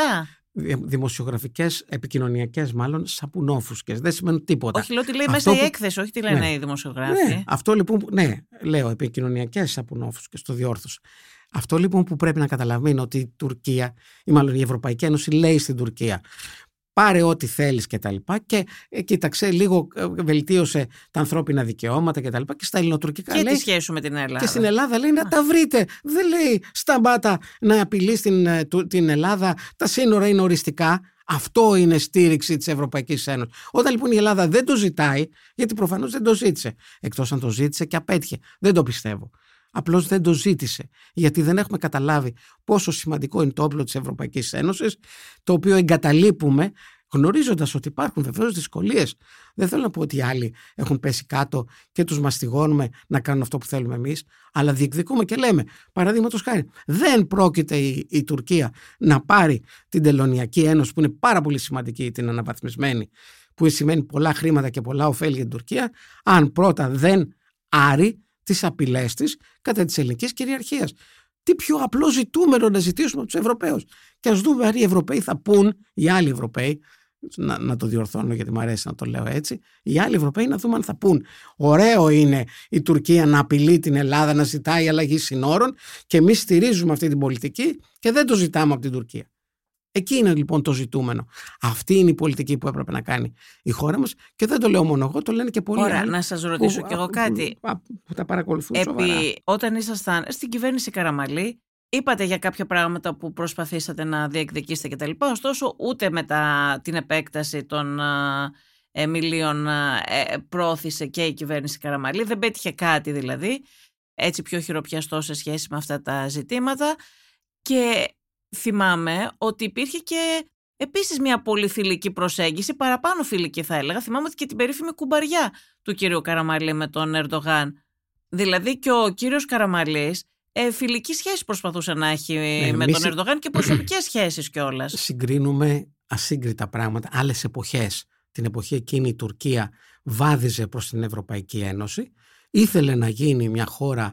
ρητά. δημοσιογραφικές επικοινωνιακές μάλλον σαπουνόφουσκες. Δεν σημαίνουν τίποτα. Όχι, λέω τι λέει Αυτό μέσα η που- έκθεση, όχι τι λένε Ναι. οι δημοσιογράφοι. Ναι, αυτό λοιπόν, που- ναι, λέω επικοινωνιακές σαπουνόφουσκες, το διόρθωσα. Αυτό λοιπόν που πρέπει να καταλαβαίνει είναι ότι η Τουρκία, ή μάλλον η Ευρωπαϊκή Ένωση λέει στην Τουρκία πάρε ό,τι θέλεις και τα λοιπά και ε, κοίταξε λίγο ε, βελτίωσε τα ανθρώπινα δικαιώματα και τα λοιπά και στα ελληνοτουρκικά Και λέει τη σχέση σου με την Ελλάδα. Και στην Ελλάδα λέει να τα βρείτε. Δεν λέει σταμάτα να απειλείς την, ε, του- την Ελλάδα. Τα σύνορα είναι οριστικά. Αυτό είναι στήριξη της Ευρωπαϊκής Ένωσης. Όταν λοιπόν η Ελλάδα δεν το ζητάει, γιατί προφανώς δεν το ζήτησε. Εκτός αν το ζήτησε και απέτυχε. Δεν το πιστεύω. Απλώς δεν το ζήτησε. Γιατί δεν έχουμε καταλάβει πόσο σημαντικό είναι το όπλο της Ευρωπαϊκής Ένωσης, το οποίο εγκαταλείπουμε γνωρίζοντας ότι υπάρχουν βεβαίως δυσκολίες. Δεν θέλω να πω ότι οι άλλοι έχουν πέσει κάτω και τους μαστιγώνουμε να κάνουν αυτό που θέλουμε εμείς, αλλά διεκδικούμε και λέμε, παραδείγματος χάρη, δεν πρόκειται η, η Τουρκία να πάρει την Τελωνιακή Ένωση, που είναι πάρα πολύ σημαντική, την αναβαθμισμένη, που σημαίνει πολλά χρήματα και πολλά ωφέλη για την Τουρκία, αν πρώτα δεν άρει τις απειλές της κατά της ελληνικής κυριαρχίας. Τι πιο απλό ζητούμενο να ζητήσουμε από τους Ευρωπαίους. Και ας δούμε αν οι Ευρωπαίοι θα πούν, οι άλλοι Ευρωπαίοι, να, να το διορθώνω γιατί μου αρέσει να το λέω έτσι, οι άλλοι Ευρωπαίοι να δούμε αν θα πούν. Ωραίο είναι η Τουρκία να απειλεί την Ελλάδα, να ζητάει αλλαγή συνόρων και εμείς στηρίζουμε αυτή την πολιτική και δεν το ζητάμε από την Τουρκία. Εκεί είναι λοιπόν το ζητούμενο. Αυτή είναι η πολιτική που έπρεπε να κάνει η χώρα μας και δεν το λέω μόνο εγώ, το λένε και πολλοί Ωραία, άλλοι. να σας ρωτήσω που, κι εγώ κάτι. Που, που τα παρακολουθούν Επί, σοβαρά. Όταν ήσασταν στην κυβέρνηση Καραμαλή, είπατε για κάποια πράγματα που προσπαθήσατε να διεκδικήσετε κτλ. Ωστόσο, ούτε μετά την επέκταση των εμιλίων ε, πρόθυσε και η κυβέρνηση Καραμαλή. Δεν πέτυχε κάτι δηλαδή, έτσι πιο χειροπιαστό σε σχέση με αυτά τα ζητήματα. Και θυμάμαι ότι υπήρχε και επίσης μια πολύ φιλική προσέγγιση, παραπάνω φιλική θα έλεγα. Θυμάμαι ότι και την περίφημη κουμπαριά του κύριου Καραμαλή με τον Ερντογάν. Δηλαδή και ο κύριος Καραμαλής ε, φιλική σχέση προσπαθούσε να έχει Ναι, με εμείς τον Ερντογάν και προσωπικές σχέσεις κιόλας. Συγκρίνουμε ασύγκριτα πράγματα, άλλες εποχές. Την εποχή εκείνη η Τουρκία βάδιζε προς την Ευρωπαϊκή Ένωση. Ήθελε να γίνει μια χώρα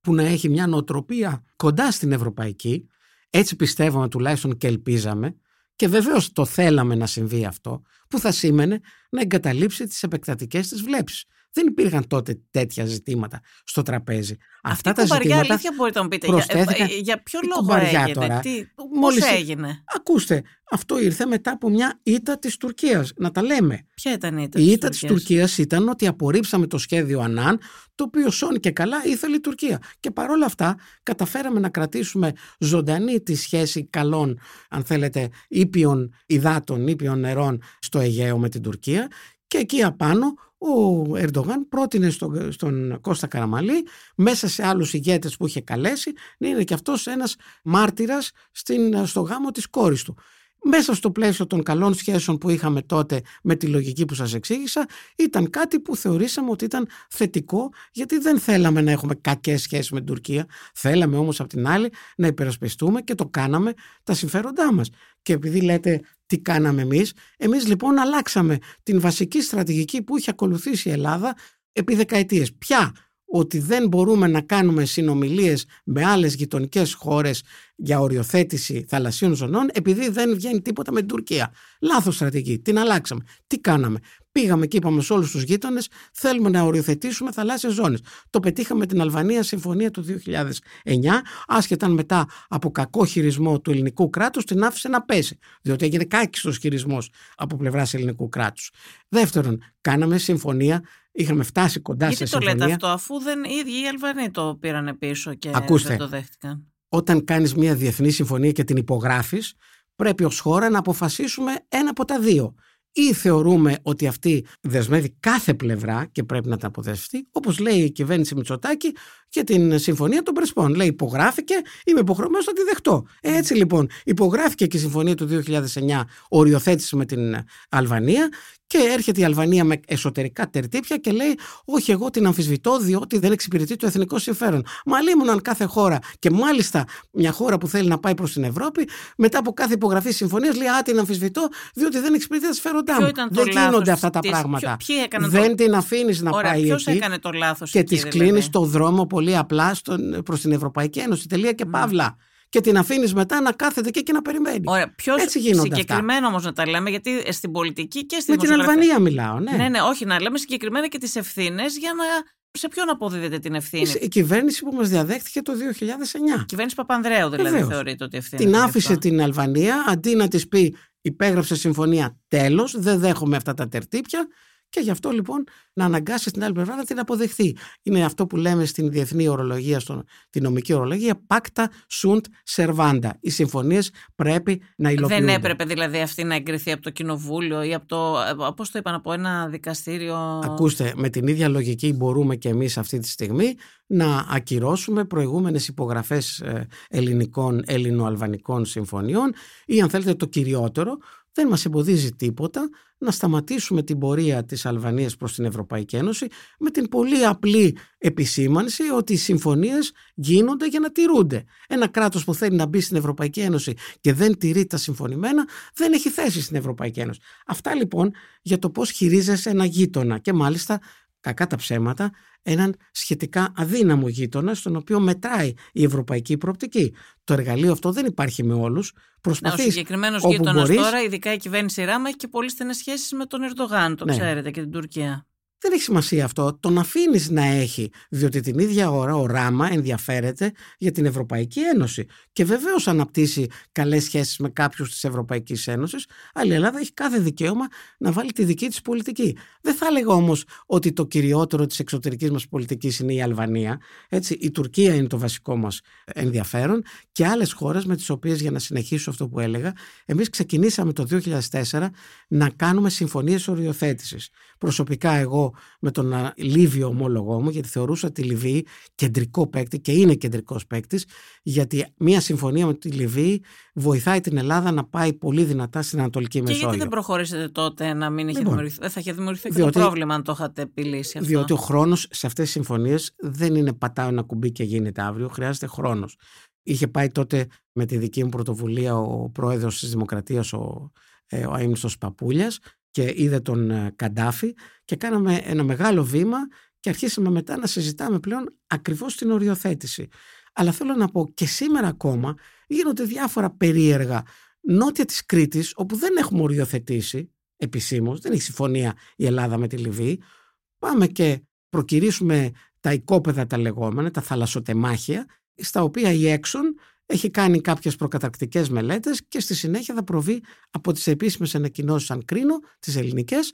που να έχει μια νοοτροπία κοντά στην Ευρωπαϊκή. Έτσι πιστεύαμε τουλάχιστον και ελπίζαμε. Και βεβαίως το θέλαμε να συμβεί αυτό, που θα σήμαινε να εγκαταλείψει τις επεκτατικές της βλέψεις. Δεν υπήρχαν τότε τέτοια ζητήματα στο τραπέζι. Αυτή Αυτά η τα κουμπαριά ζητήματα αλήθεια μπορείτε να μου πείτε. Για, προσθέθηκαν- ε, για ποιο Η λόγο κουμπαριά έγινε, τώρα, τι, μόλις- πώς έγινε, Ακούστε, αυτό ήρθε μετά από μια ήττα της Τουρκίας, να τα λέμε. ποια ήταν η ήττα Η της ήττα της Τουρκίας; Τουρκίας ήταν ότι απορρίψαμε το σχέδιο Ανάν, το οποίο σώνει και καλά ήθελε η Τουρκία. Και παρόλα αυτά καταφέραμε να κρατήσουμε ζωντανή τη σχέση καλών, αν θέλετε, ήπιων υδάτων, ήπιων νερών στο Αιγαίο με την Τουρκία. Και εκεί απάνω ο Ερντογάν πρότεινε στον, στον Κώστα Καραμαλή μέσα σε άλλους ηγέτες που είχε καλέσει να είναι και αυτός ένας μάρτυρας στην, στο γάμο της κόρης του. Μέσα στο πλαίσιο των καλών σχέσεων που είχαμε τότε με τη λογική που σας εξήγησα ήταν κάτι που θεωρήσαμε ότι ήταν θετικό γιατί δεν θέλαμε να έχουμε κακές σχέσεις με την Τουρκία θέλαμε όμως απ' την άλλη να υπερασπιστούμε και το κάναμε τα συμφέροντά μας και επειδή λέτε τι κάναμε εμείς εμείς λοιπόν αλλάξαμε την βασική στρατηγική που είχε ακολουθήσει η Ελλάδα επί δεκαετίες. Ποια; Ότι δεν μπορούμε να κάνουμε συνομιλίες με άλλες γειτονικές χώρες για οριοθέτηση θαλασσίων ζωνών επειδή δεν βγαίνει τίποτα με την Τουρκία. Λάθος στρατηγική. Την αλλάξαμε. Τι κάναμε; Πήγαμε και είπαμε σε όλους τους γείτονες θέλουμε να οριοθετήσουμε θαλάσσιες ζώνες. Το πετύχαμε με την Αλβανία συμφωνία του 2009 άσχετα αν μετά από κακό χειρισμό του ελληνικού κράτους την άφησε να πέσει. Διότι έγινε κάκιστος χειρισμός από πλευράς ελληνικού κράτους. Δεύτερον, κάναμε συμφωνία Είχαμε φτάσει κοντά Γιατί σε το συμφωνία. λέτε αυτό, αφού δεν, οι ίδιοι οι Αλβανοί το πήραν πίσω και Ακούστε. δεν το δέχτηκαν; Όταν κάνεις μια διεθνή συμφωνία και την υπογράφεις, πρέπει ως χώρα να αποφασίσουμε ένα από τα δύο. Ή θεωρούμε ότι αυτή δεσμεύει κάθε πλευρά και πρέπει να τα αποδεσμευτεί, όπως λέει η κυβέρνηση Μητσοτάκη και την συμφωνία των Πρεσπών. Λέει υπογράφηκε, είμαι υποχρεωμένος να τη δεχτώ. Ε, Έτσι λοιπόν, υπογράφηκε και η συμφωνία του 2009 οριοθέτηση με την Αλβανία και έρχεται η Αλβανία με εσωτερικά τερτύπια και λέει: Όχι, εγώ την αμφισβητώ διότι δεν εξυπηρετεί το εθνικό συμφέρον. Μα λίμωναν κάθε χώρα και μάλιστα μια χώρα που θέλει να πάει προς την Ευρώπη, μετά από κάθε υπογραφή συμφωνίας λέει: Α, την αμφισβητώ διότι δεν εξυπηρετεί τα συμφέροντά Ποιο μου. ήταν το Δεν λάθος γίνονται αυτά τα της- πράγματα. ποιο- ποιοι έκαναν δεν το- την αφήνεις να Ωραία, πάει ποιος εκεί έκανε το λάθος και της δηλαδή; κλείνεις το δρόμο πολύ απλά προς την Ευρωπαϊκή Ένωση. Τελεία και Ναι. παύλα. Και την αφήνεις μετά να κάθεται εκεί και να περιμένει. Ωραία, ποιος Έτσι γίνονται συγκεκριμένα όμως να τα λέμε, γιατί στην πολιτική και στην Με την δημοσιογραφία- Αλβανία μιλάω, ναι. Ναι, ναι, όχι, να λέμε συγκεκριμένα και τις ευθύνες για να. Σε ποιον αποδίδεται την ευθύνη. Η κυβέρνηση που μας διαδέχτηκε το 2009. Η κυβέρνηση Παπανδρέου δηλαδή Βεβαίως. θεωρείται ότι ευθύνη. Την άφησε την Αλβανία αντί να της πει υπέγραψε συμφωνία τέλος, δεν δέχομαι αυτά τα τερτύπια και γι' αυτό λοιπόν να αναγκάσει την άλλη πλευρά να την αποδεχθεί. Είναι αυτό που λέμε στην διεθνή ορολογία, στην νομική ορολογία, pacta sunt servanda. Οι συμφωνίες πρέπει να υλοποιούνται. Δεν έπρεπε δηλαδή αυτή να εγκριθεί από το κοινοβούλιο ή από το. Πώς το είπαν, από ένα δικαστήριο; Ακούστε, με την ίδια λογική μπορούμε και εμείς αυτή τη στιγμή να ακυρώσουμε προηγούμενες υπογραφές ε, ελληνικών, ελληνοαλβανικών συμφωνιών ή αν θέλετε το κυριότερο, δεν μας εμποδίζει τίποτα να σταματήσουμε την πορεία της Αλβανίας προς την Ευρωπαϊκή Ένωση με την πολύ απλή επισήμανση ότι οι συμφωνίες γίνονται για να τηρούνται. Ένα κράτος που θέλει να μπει στην Ευρωπαϊκή Ένωση και δεν τηρεί τα συμφωνημένα δεν έχει θέση στην Ευρωπαϊκή Ένωση. Αυτά λοιπόν για το πώς χειρίζεσαι ένα γείτονα και μάλιστα κακά τα ψέματα, έναν σχετικά αδύναμο γείτονα, στον οποίο μετράει η ευρωπαϊκή προοπτική. Το εργαλείο αυτό δεν υπάρχει με όλους. Ναι, ο συγκεκριμένος γείτονας τώρα, ειδικά η κυβέρνηση Ράμα, έχει και πολύ στενές σχέσεις με τον Ερντογάν, το ναι. ξέρετε, και την Τουρκία. Δεν έχει σημασία αυτό. Τον αφήνεις να έχει, διότι την ίδια ώρα ο Ράμα ενδιαφέρεται για την Ευρωπαϊκή Ένωση. Και βεβαίως αναπτύσσει καλές σχέσεις με κάποιους της Ευρωπαϊκής Ένωσης, αλλά η Ελλάδα έχει κάθε δικαίωμα να βάλει τη δική της πολιτική. Δεν θα έλεγα όμως ότι το κυριότερο της εξωτερικής μας πολιτικής είναι η Αλβανία. Έτσι, η Τουρκία είναι το βασικό μας ενδιαφέρον και άλλες χώρες με τις οποίες, για να συνεχίσω αυτό που έλεγα, εμείς ξεκινήσαμε το 2004 να κάνουμε συμφωνίες οριοθέτησης. Προσωπικά εγώ με τον Λίβιο ομόλογό μου, γιατί θεωρούσα τη Λιβύη κεντρικό παίκτη και είναι κεντρικός παίκτης, γιατί μια συμφωνία με τη Λιβύη βοηθάει την Ελλάδα να πάει πολύ δυνατά στην Ανατολική Μεσόγειο. Και γιατί δεν προχωρήσετε τότε να μην είχε λοιπόν, δημιουργηθεί, δεν θα είχε δημιουργηθεί διότι, το πρόβλημα αν το είχατε επιλύσει αυτό; Διότι ο χρόνος σε αυτές τις συμφωνίες δεν είναι πατάω ένα κουμπί και γίνεται αύριο, χρειάζεται χρόνος. Είχε πάει τότε με τη δική μου πρωτοβουλία ο πρόεδρος της Δημοκρατίας, ο, ε, ο Παπούλιας και είδε τον ε, Καντάφη και κάναμε ένα μεγάλο βήμα και αρχίσαμε μετά να συζητάμε πλέον ακριβώς την οριοθέτηση. Αλλά θέλω να πω και σήμερα ακόμα γίνονται διάφορα περίεργα νότια της Κρήτης όπου δεν έχουμε οριοθετήσει επισήμως, δεν έχει συμφωνία η Ελλάδα με τη Λιβύη. Πάμε και προκυρήσουμε τα οικόπεδα τα λεγόμενα, τα θαλασσοτεμάχια, στα οποία η Έξον έχει κάνει κάποιες προκαταρκτικές μελέτες και στη συνέχεια θα προβεί από τις επίσημες ανακοινώσεις αν κρίνω, τις ελληνικές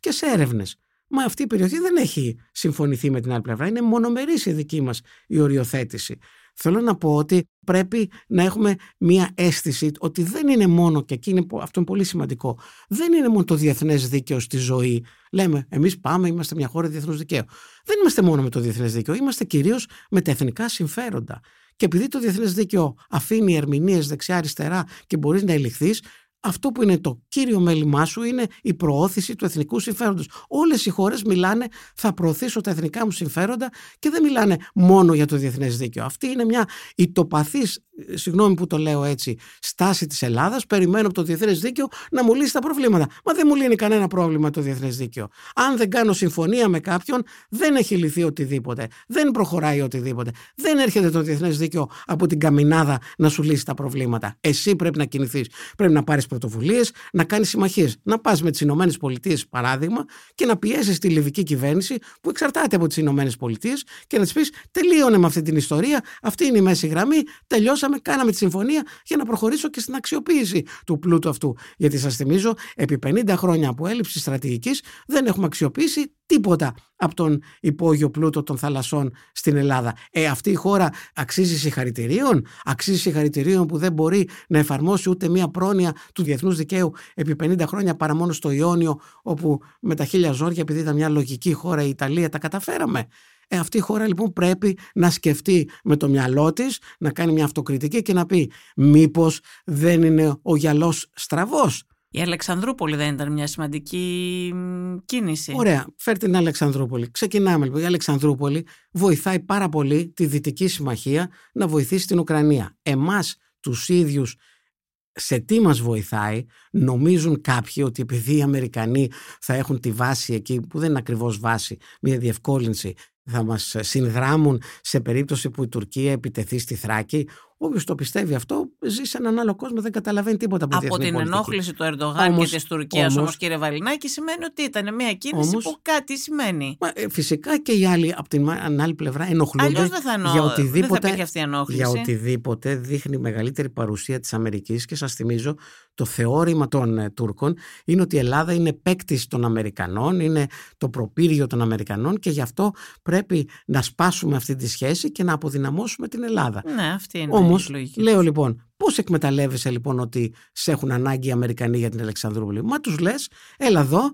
και σε έρευνες. Μα αυτή η περιοχή δεν έχει συμφωνηθεί με την άλλη πλευρά. Είναι μονομερής η δική μας η οριοθέτηση. Θέλω να πω ότι πρέπει να έχουμε μία αίσθηση ότι δεν είναι μόνο, και εκεί είναι, αυτό είναι πολύ σημαντικό, δεν είναι μόνο το διεθνές δίκαιο στη ζωή. Λέμε, εμείς πάμε, είμαστε μια χώρα διεθνούς δικαίου. Δεν είμαστε μόνο με το διεθνές δίκαιο, είμαστε κυρίως με τα εθνικά συμφέροντα. Και επειδή το διεθνές δίκαιο αφήνει ερμηνείες δεξιά-αριστερά και μπορείς να ελιχθείς, αυτό που είναι το κύριο μέλημά σου είναι η προώθηση του εθνικού συμφέροντος. Όλες οι χώρες μιλάνε θα προωθήσω τα εθνικά μου συμφέροντα και δεν μιλάνε μόνο για το διεθνές δίκαιο. Αυτή είναι μια ητοπαθής συγγνώμη που το λέω έτσι, στάση της Ελλάδας, περιμένω από το διεθνές δίκαιο να μου λύσει τα προβλήματα. Μα δεν μου λύνει κανένα πρόβλημα το διεθνές δίκαιο. Αν δεν κάνω συμφωνία με κάποιον, δεν έχει λυθεί οτιδήποτε. Δεν προχωράει οτιδήποτε. Δεν έρχεται το διεθνές δίκαιο από την καμινάδα να σου λύσει τα προβλήματα. Εσύ πρέπει να κινηθείς. Πρέπει να πάρεις πρωτοβουλίες, να κάνεις συμμαχίες. Να πας με τις ΗΠΑ, παράδειγμα, και να πιέσεις τη λιβική κυβέρνηση που εξαρτάται από τις ΗΠΑ και να της πεις τελείωνε με αυτή την ιστορία. Αυτή είναι η μέση γραμμή. Τελειώσαμε κάναμε τη συμφωνία για να προχωρήσω και στην αξιοποίηση του πλούτου αυτού. Γιατί σας θυμίζω, επί 50 χρόνια από έλλειψη στρατηγικής δεν έχουμε αξιοποιήσει τίποτα από τον υπόγειο πλούτο των θαλασσών στην Ελλάδα. Ε, αυτή η χώρα αξίζει συγχαρητηρίων, αξίζει συγχαρητηρίων που δεν μπορεί να εφαρμόσει ούτε μία πρόνοια του διεθνούς δικαίου επί 50 χρόνια παρά μόνο στο Ιόνιο, όπου με τα χίλια ζόρια, επειδή ήταν μια λογική χώρα η Ιταλία, τα καταφέραμε. Ε, αυτή η χώρα λοιπόν πρέπει να σκεφτεί με το μυαλό της, να κάνει μια αυτοκριτική και να πει μήπως δεν είναι ο γυαλός στραβός; Η Αλεξανδρούπολη δεν ήταν μια σημαντική κίνηση. Ωραία, φέρ την Αλεξανδρούπολη. Ξεκινάμε λοιπόν. Η Αλεξανδρούπολη βοηθάει πάρα πολύ τη Δυτική Συμμαχία να βοηθήσει την Ουκρανία. Εμάς τους ίδιους σε τι μας βοηθάει, νομίζουν κάποιοι ότι επειδή οι Αμερικανοί θα έχουν τη βάση εκεί, που δεν είναι ακριβώς βάση, μια διευκόλυνση, θα μας συνδράμουν σε περίπτωση που η Τουρκία επιτεθεί στη Θράκη. Όποιος το πιστεύει αυτό ζει σε έναν άλλο κόσμο, δεν καταλαβαίνει τίποτα από, από την πολιτική. ενόχληση του Ερντογάν όμως, και της Τουρκίας όμω, κύριε Βαλινάκη, σημαίνει ότι ήταν μια κίνηση όμως, που κάτι σημαίνει. Μα, ε, φυσικά και οι άλλοι από την άλλη πλευρά ενοχλούνται δεν θα εννοώ, για οτιδήποτε, δεν θα αυτή η για οτιδήποτε δείχνει μεγαλύτερη παρουσία της Αμερικής και σας θυμίζω το θεώρημα των ε, Τούρκων είναι ότι η Ελλάδα είναι παίκτης των Αμερικανών, είναι το προπύργιο των Αμερικανών και γι' αυτό πρέπει να σπάσουμε αυτή τη σχέση και να αποδυναμώσουμε την Ελλάδα. Ναι, αυτή είναι Όμως, λέω λοιπόν, πώς εκμεταλλεύεσαι λοιπόν ότι σε έχουν ανάγκη οι Αμερικανοί για την Αλεξανδρούπολη; Μα τους λες, έλα εδώ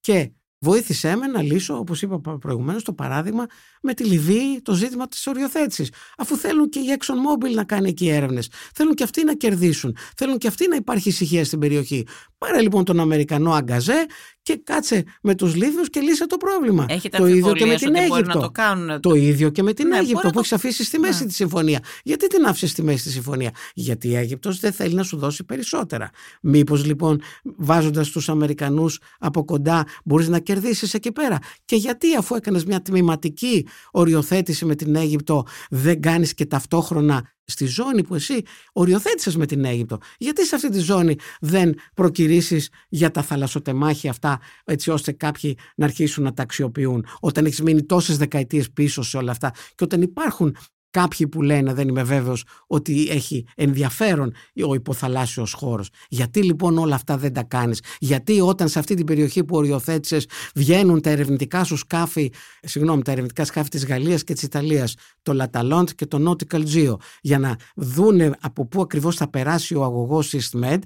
και Βοήθησέ με να λύσω, όπως είπα προηγουμένως, το παράδειγμα με τη Λιβύη, το ζήτημα της οριοθέτησης. Αφού θέλουν και η ExxonMobil να κάνει εκεί έρευνες. Θέλουν και αυτοί να κερδίσουν. Θέλουν και αυτοί να υπάρχει ησυχία στην περιοχή. Πάρε λοιπόν τον Αμερικανό αγκαζέ και κάτσε με τους Λίβιους και λύσε το πρόβλημα. Έχετε το ίδιο και με την Αίγυπτο. το, κάνουν. το ίδιο και με την ναι, Αίγυπτο που το... έχεις αφήσει στη μέση ναι. τη συμφωνία. Γιατί την άφησες στη μέση τη συμφωνία, Γιατί η Αίγυπτος δεν θέλει να σου δώσει περισσότερα. Μήπως λοιπόν βάζοντας τους Αμερικανούς από κοντά μπορείς να κερδίσεις εκεί πέρα; Και γιατί αφού έκανες μια τμηματική οριοθέτηση με την Αίγυπτο δεν κάνεις και ταυτόχρονα στη ζώνη που εσύ οριοθέτησες με την Αίγυπτο. Γιατί σε αυτή τη ζώνη δεν προκυρίσεις για τα θαλασσοτεμάχια αυτά έτσι ώστε κάποιοι να αρχίσουν να τα αξιοποιούν όταν έχεις μείνει τόσες δεκαετίες πίσω σε όλα αυτά και όταν υπάρχουν Κάποιοι που λένε, δεν είμαι βέβαιος, ότι έχει ενδιαφέρον ο υποθαλάσσιος χώρος. Γιατί λοιπόν όλα αυτά δεν τα κάνεις; Γιατί όταν σε αυτή την περιοχή που οριοθέτησες βγαίνουν τα ερευνητικά σου σκάφη, συγγνώμη, τα ερευνητικά σκάφη της Γαλλίας και της Ιταλίας, το Λαταλόντ και το Nautical Geo, για να δούνε από πού ακριβώς θα περάσει ο αγωγός SysMed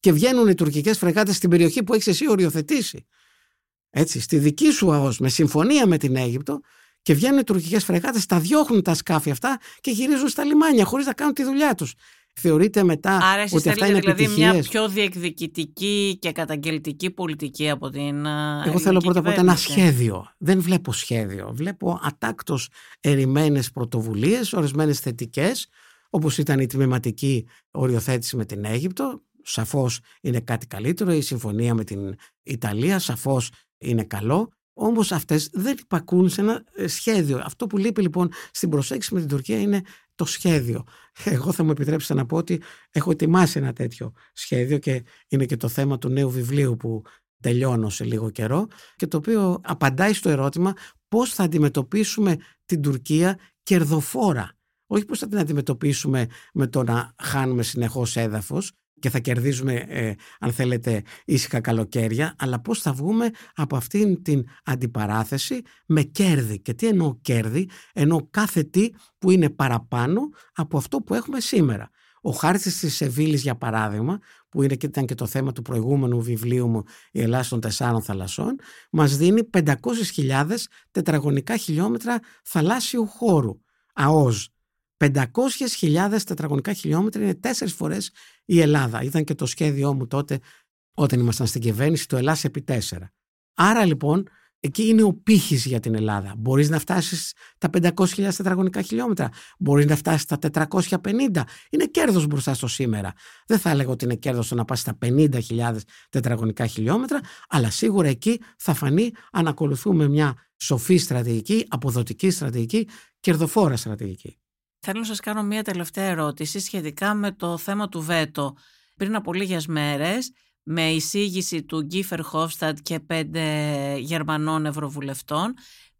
και βγαίνουν οι τουρκικές φρεγάτες στην περιοχή που έχεις εσύ οριοθετήσει. Έτσι, στη δική σου ΑΟΣ, με συμφωνία με την Αίγυπτο, και βγαίνουν οι τουρκικές φρεγάτες, τα διώχνουν τα σκάφη αυτά και γυρίζουν στα λιμάνια χωρίς να κάνουν τη δουλειά τους. Θεωρείται μετά Άρα ότι αυτά είναι δηλαδή επιτυχίες. μια πιο διεκδικητική και καταγγελτική πολιτική από την Εγώ θέλω πρώτα απ' όλα ένα σχέδιο. Δεν βλέπω σχέδιο. Βλέπω ατάκτως ερημένες πρωτοβουλίες, ορισμένες θετικές, όπως ήταν η τμηματική οριοθέτηση με την Αίγυπτο. Σαφώς είναι κάτι καλύτερο. Η συμφωνία με την Ιταλία σαφώς είναι καλό. Όμως αυτές δεν υπακούν σε ένα ε, σχέδιο. Αυτό που λείπει λοιπόν στην προσέγγιση με την Τουρκία είναι το σχέδιο. Εγώ θα μου επιτρέψετε να πω ότι έχω ετοιμάσει ένα τέτοιο σχέδιο και είναι και το θέμα του νέου βιβλίου που τελειώνω σε λίγο καιρό και το οποίο απαντάει στο ερώτημα πώς θα αντιμετωπίσουμε την Τουρκία κερδοφόρα. Όχι πώς θα την αντιμετωπίσουμε με το να χάνουμε συνεχώς έδαφος, και θα κερδίζουμε, ε, αν θέλετε, ήσυχα καλοκαίρια, αλλά πώς θα βγούμε από αυτήν την αντιπαράθεση με κέρδη. Και τι εννοώ κέρδη, εννοώ κάθε τι που είναι παραπάνω από αυτό που έχουμε σήμερα. Ο χάρτης της Σεβίλης, για παράδειγμα, που είναι και ήταν και το θέμα του προηγούμενου βιβλίου μου «Η Ελλάδα των τεσσάρων θαλασσών», μας δίνει 500.000 τετραγωνικά χιλιόμετρα θαλάσσιου χώρου, ΑΟΖ. 500.000 τετραγωνικά χιλιόμετρα είναι τέσσερις φορές η Ελλάδα. Ήταν και το σχέδιό μου τότε όταν ήμασταν στην κυβέρνηση το Ελλάς επί τέσσερα. Άρα λοιπόν εκεί είναι ο πύχης για την Ελλάδα. Μπορείς να φτάσεις τα 500.000 τετραγωνικά χιλιόμετρα. Μπορείς να φτάσεις τα 450. Είναι κέρδος μπροστά στο σήμερα. Δεν θα έλεγα ότι είναι κέρδος το να πας στα 50.000 τετραγωνικά χιλιόμετρα, αλλά σίγουρα εκεί θα φανεί αν ακολουθούμε μια σοφή στρατηγική, αποδοτική στρατηγική, κερδοφόρα στρατηγική. Θέλω να σας κάνω μία τελευταία ερώτηση σχετικά με το θέμα του βέτο. Πριν από λίγες μέρες, με εισήγηση του Γκίφερ Χόφσταντ και πέντε Γερμανών Ευρωβουλευτών,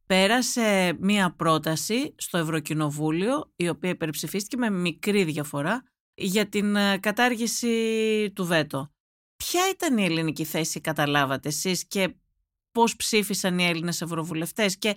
πέρασε μία πρόταση στο Ευρωκοινοβούλιο, η οποία υπερψηφίστηκε με μικρή διαφορά, για την ε, κατάργηση του βέτο. Ποια ήταν η ελληνική θέση, καταλάβατε εσείς, και πώς ψήφισαν οι Έλληνες Ευρωβουλευτές και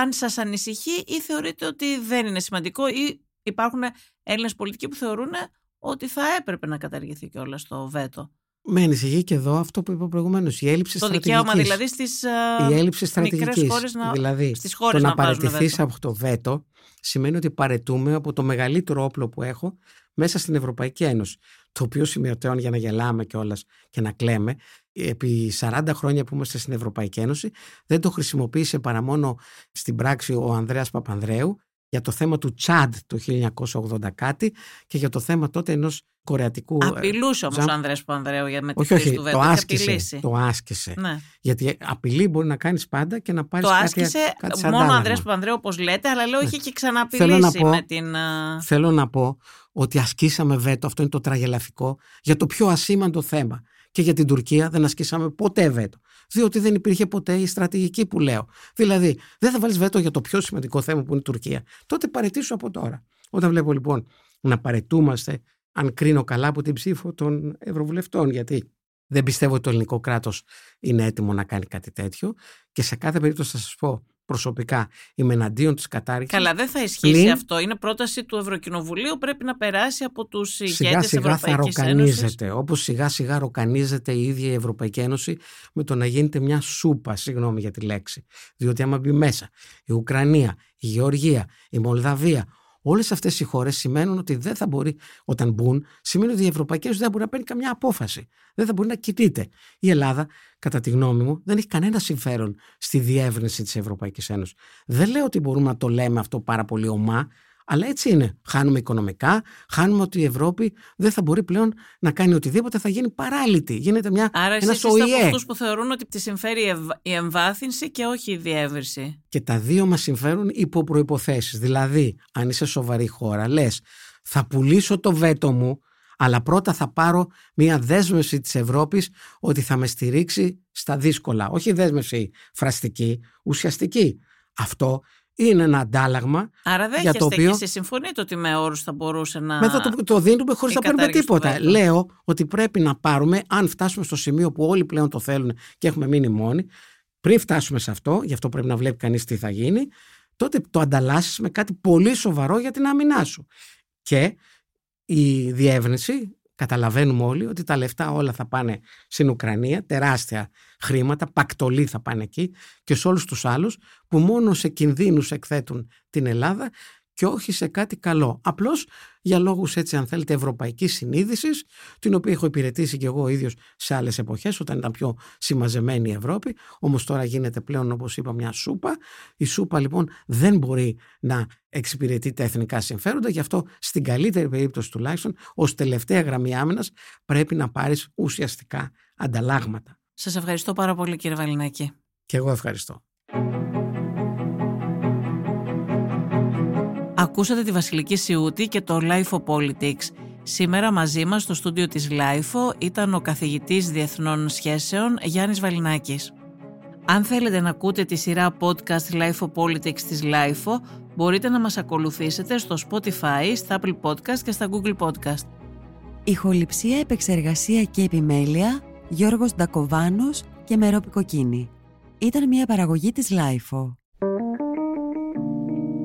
αν σας ανησυχεί ή θεωρείτε ότι δεν είναι σημαντικό ή υπάρχουν Έλληνες πολιτικοί που θεωρούν ότι θα έπρεπε να καταργηθεί και όλα στο βέτο. Με ανησυχεί και εδώ αυτό που είπα προηγουμένως. Η έλλειψη το στρατηγικής. δικαίωμα δηλαδή στις η έλλειψη στρατηγικής. Να... Δηλαδή, στις χώρες το να, να παραιτηθείς από το βέτο σημαίνει ότι παρετούμε από το μεγαλύτερο όπλο που έχω μέσα στην Ευρωπαϊκή Ένωση. Το οποίο σημειωτέων για να γελάμε κιόλας και να κλαίμε, επί 40 χρόνια που είμαστε στην Ευρωπαϊκή Ένωση, δεν το χρησιμοποίησε παρά μόνο στην πράξη ο Ανδρέας Παπανδρέου για το θέμα του Τσάντ το 1980 κάτι και για το θέμα τότε ενός κορεατικού... Ε, απειλούσε όμως ο Ανδρέας Παπανδρέου για με τη όχι, όχι, του Βέτο. Το άσκησε, το άσκησε. Ναι. Γιατί απειλή μπορεί να κάνεις πάντα και να πάρεις το κάτι, άσκησε κάτι μόνο ο Ανδρέας Παπανδρέου όπως λέτε, αλλά λέω ναι. είχε και ξαναπειλήσει πω, με την... Θέλω να πω ότι ασκήσαμε βέτο, αυτό είναι το τραγελαφικό, για το πιο ασήμαντο θέμα. Και για την Τουρκία δεν ασκήσαμε ποτέ βέτο. Διότι δεν υπήρχε ποτέ η στρατηγική που λέω. Δηλαδή, δεν θα βάλεις βέτο για το πιο σημαντικό θέμα που είναι η Τουρκία. Τότε παρετήσου από τώρα. Όταν βλέπω λοιπόν να παρετούμαστε, αν κρίνω καλά από την ψήφο των Ευρωβουλευτών, γιατί δεν πιστεύω ότι το ελληνικό κράτος είναι έτοιμο να κάνει κάτι τέτοιο. Και σε κάθε περίπτωση θα σας πω προσωπικά είμαι εναντίον της κατάρριξης. Καλά, δεν θα ισχύσει αυτό. Είναι πρόταση του Ευρωκοινοβουλίου. Πρέπει να περάσει από τους ηγέτες τη Ευρωπαϊκής Ένωσης. Σιγά σιγά θα ροκανίζεται. Όπως σιγά σιγά ροκανίζεται η ίδια η Ευρωπαϊκή Ένωση με το να γίνεται μια σούπα, συγγνώμη για τη λέξη. Διότι άμα μπει μέσα η Ουκρανία, η Γεωργία, η Μολδαβία, Όλες αυτές οι χώρες σημαίνουν ότι δεν θα μπορεί, όταν μπουν, σημαίνει ότι η Ευρωπαϊκή Ένωση δεν μπορεί να παίρνει καμιά απόφαση. Δεν θα μπορεί να κοιτείται. Η Ελλάδα, κατά τη γνώμη μου, δεν έχει κανένα συμφέρον στη διεύρυνση της Ευρωπαϊκής Ένωσης. Δεν λέω ότι μπορούμε να το λέμε αυτό πάρα πολύ ομά, αλλά έτσι είναι. Χάνουμε οικονομικά, χάνουμε ότι η Ευρώπη δεν θα μπορεί πλέον να κάνει οτιδήποτε, θα γίνει παράλυτη. Γίνεται μια Άρα εσείς είστε από αυτούς που θεωρούν ότι τη συμφέρει η εμβάθυνση και όχι η διεύρυνση. Και τα δύο μας συμφέρουν υπό προϋποθέσεις. Δηλαδή, αν είσαι σοβαρή χώρα, λες θα πουλήσω το βέτο μου, αλλά πρώτα θα πάρω μια δέσμευση της Ευρώπης ότι θα με στηρίξει στα δύσκολα. Όχι δέσμευση φραστική, ουσιαστική. Αυτό είναι ένα αντάλλαγμα. Άρα δεν για το οποίο... και συμφωνείτε ότι με όρους θα μπορούσε να. Μετά το, το δίνουμε χωρίς να παίρνουμε τίποτα. Λέω ότι πρέπει να πάρουμε, αν φτάσουμε στο σημείο που όλοι πλέον το θέλουν και έχουμε μείνει μόνοι, πριν φτάσουμε σε αυτό, γι' αυτό πρέπει να βλέπει κανείς τι θα γίνει, τότε το ανταλλάσσεις με κάτι πολύ σοβαρό για την άμυνά σου. Και η διεύρυνση Καταλαβαίνουμε όλοι ότι τα λεφτά όλα θα πάνε στην Ουκρανία, τεράστια χρήματα, πακτολή θα πάνε εκεί και σε όλους τους άλλους που μόνο σε κινδύνους εκθέτουν την Ελλάδα και όχι σε κάτι καλό. Απλώς για λόγους έτσι αν θέλετε ευρωπαϊκής συνείδησης, την οποία έχω υπηρετήσει και εγώ ο ίδιος σε άλλες εποχές όταν ήταν πιο συμμαζεμένη η Ευρώπη, όμως τώρα γίνεται πλέον όπως είπα μια σούπα. Η σούπα λοιπόν δεν μπορεί να εξυπηρετεί τα εθνικά συμφέροντα, γι' αυτό στην καλύτερη περίπτωση τουλάχιστον ως τελευταία γραμμή άμυνας πρέπει να πάρεις ουσιαστικά ανταλλάγματα. Σας ευχαριστώ πάρα πολύ κύριε Βαλινάκη. Και εγώ ευχαριστώ. Ακούσατε τη Βασιλική Σιούτη και το Life of Politics. Σήμερα μαζί μας στο στούντιο της LIFO ήταν ο καθηγητής Διεθνών Σχέσεων Γιάννης Βαλινάκης. Αν θέλετε να ακούτε τη σειρά podcast Life of Politics της LIFO, μπορείτε να μας ακολουθήσετε στο Spotify, στα Apple Podcast και στα Google Podcast. Ηχοληψία, επεξεργασία και επιμέλεια, Γιώργος Ντακοβάνος και Μερόπη Κοκκίνη. Ήταν μια παραγωγή της LIFO.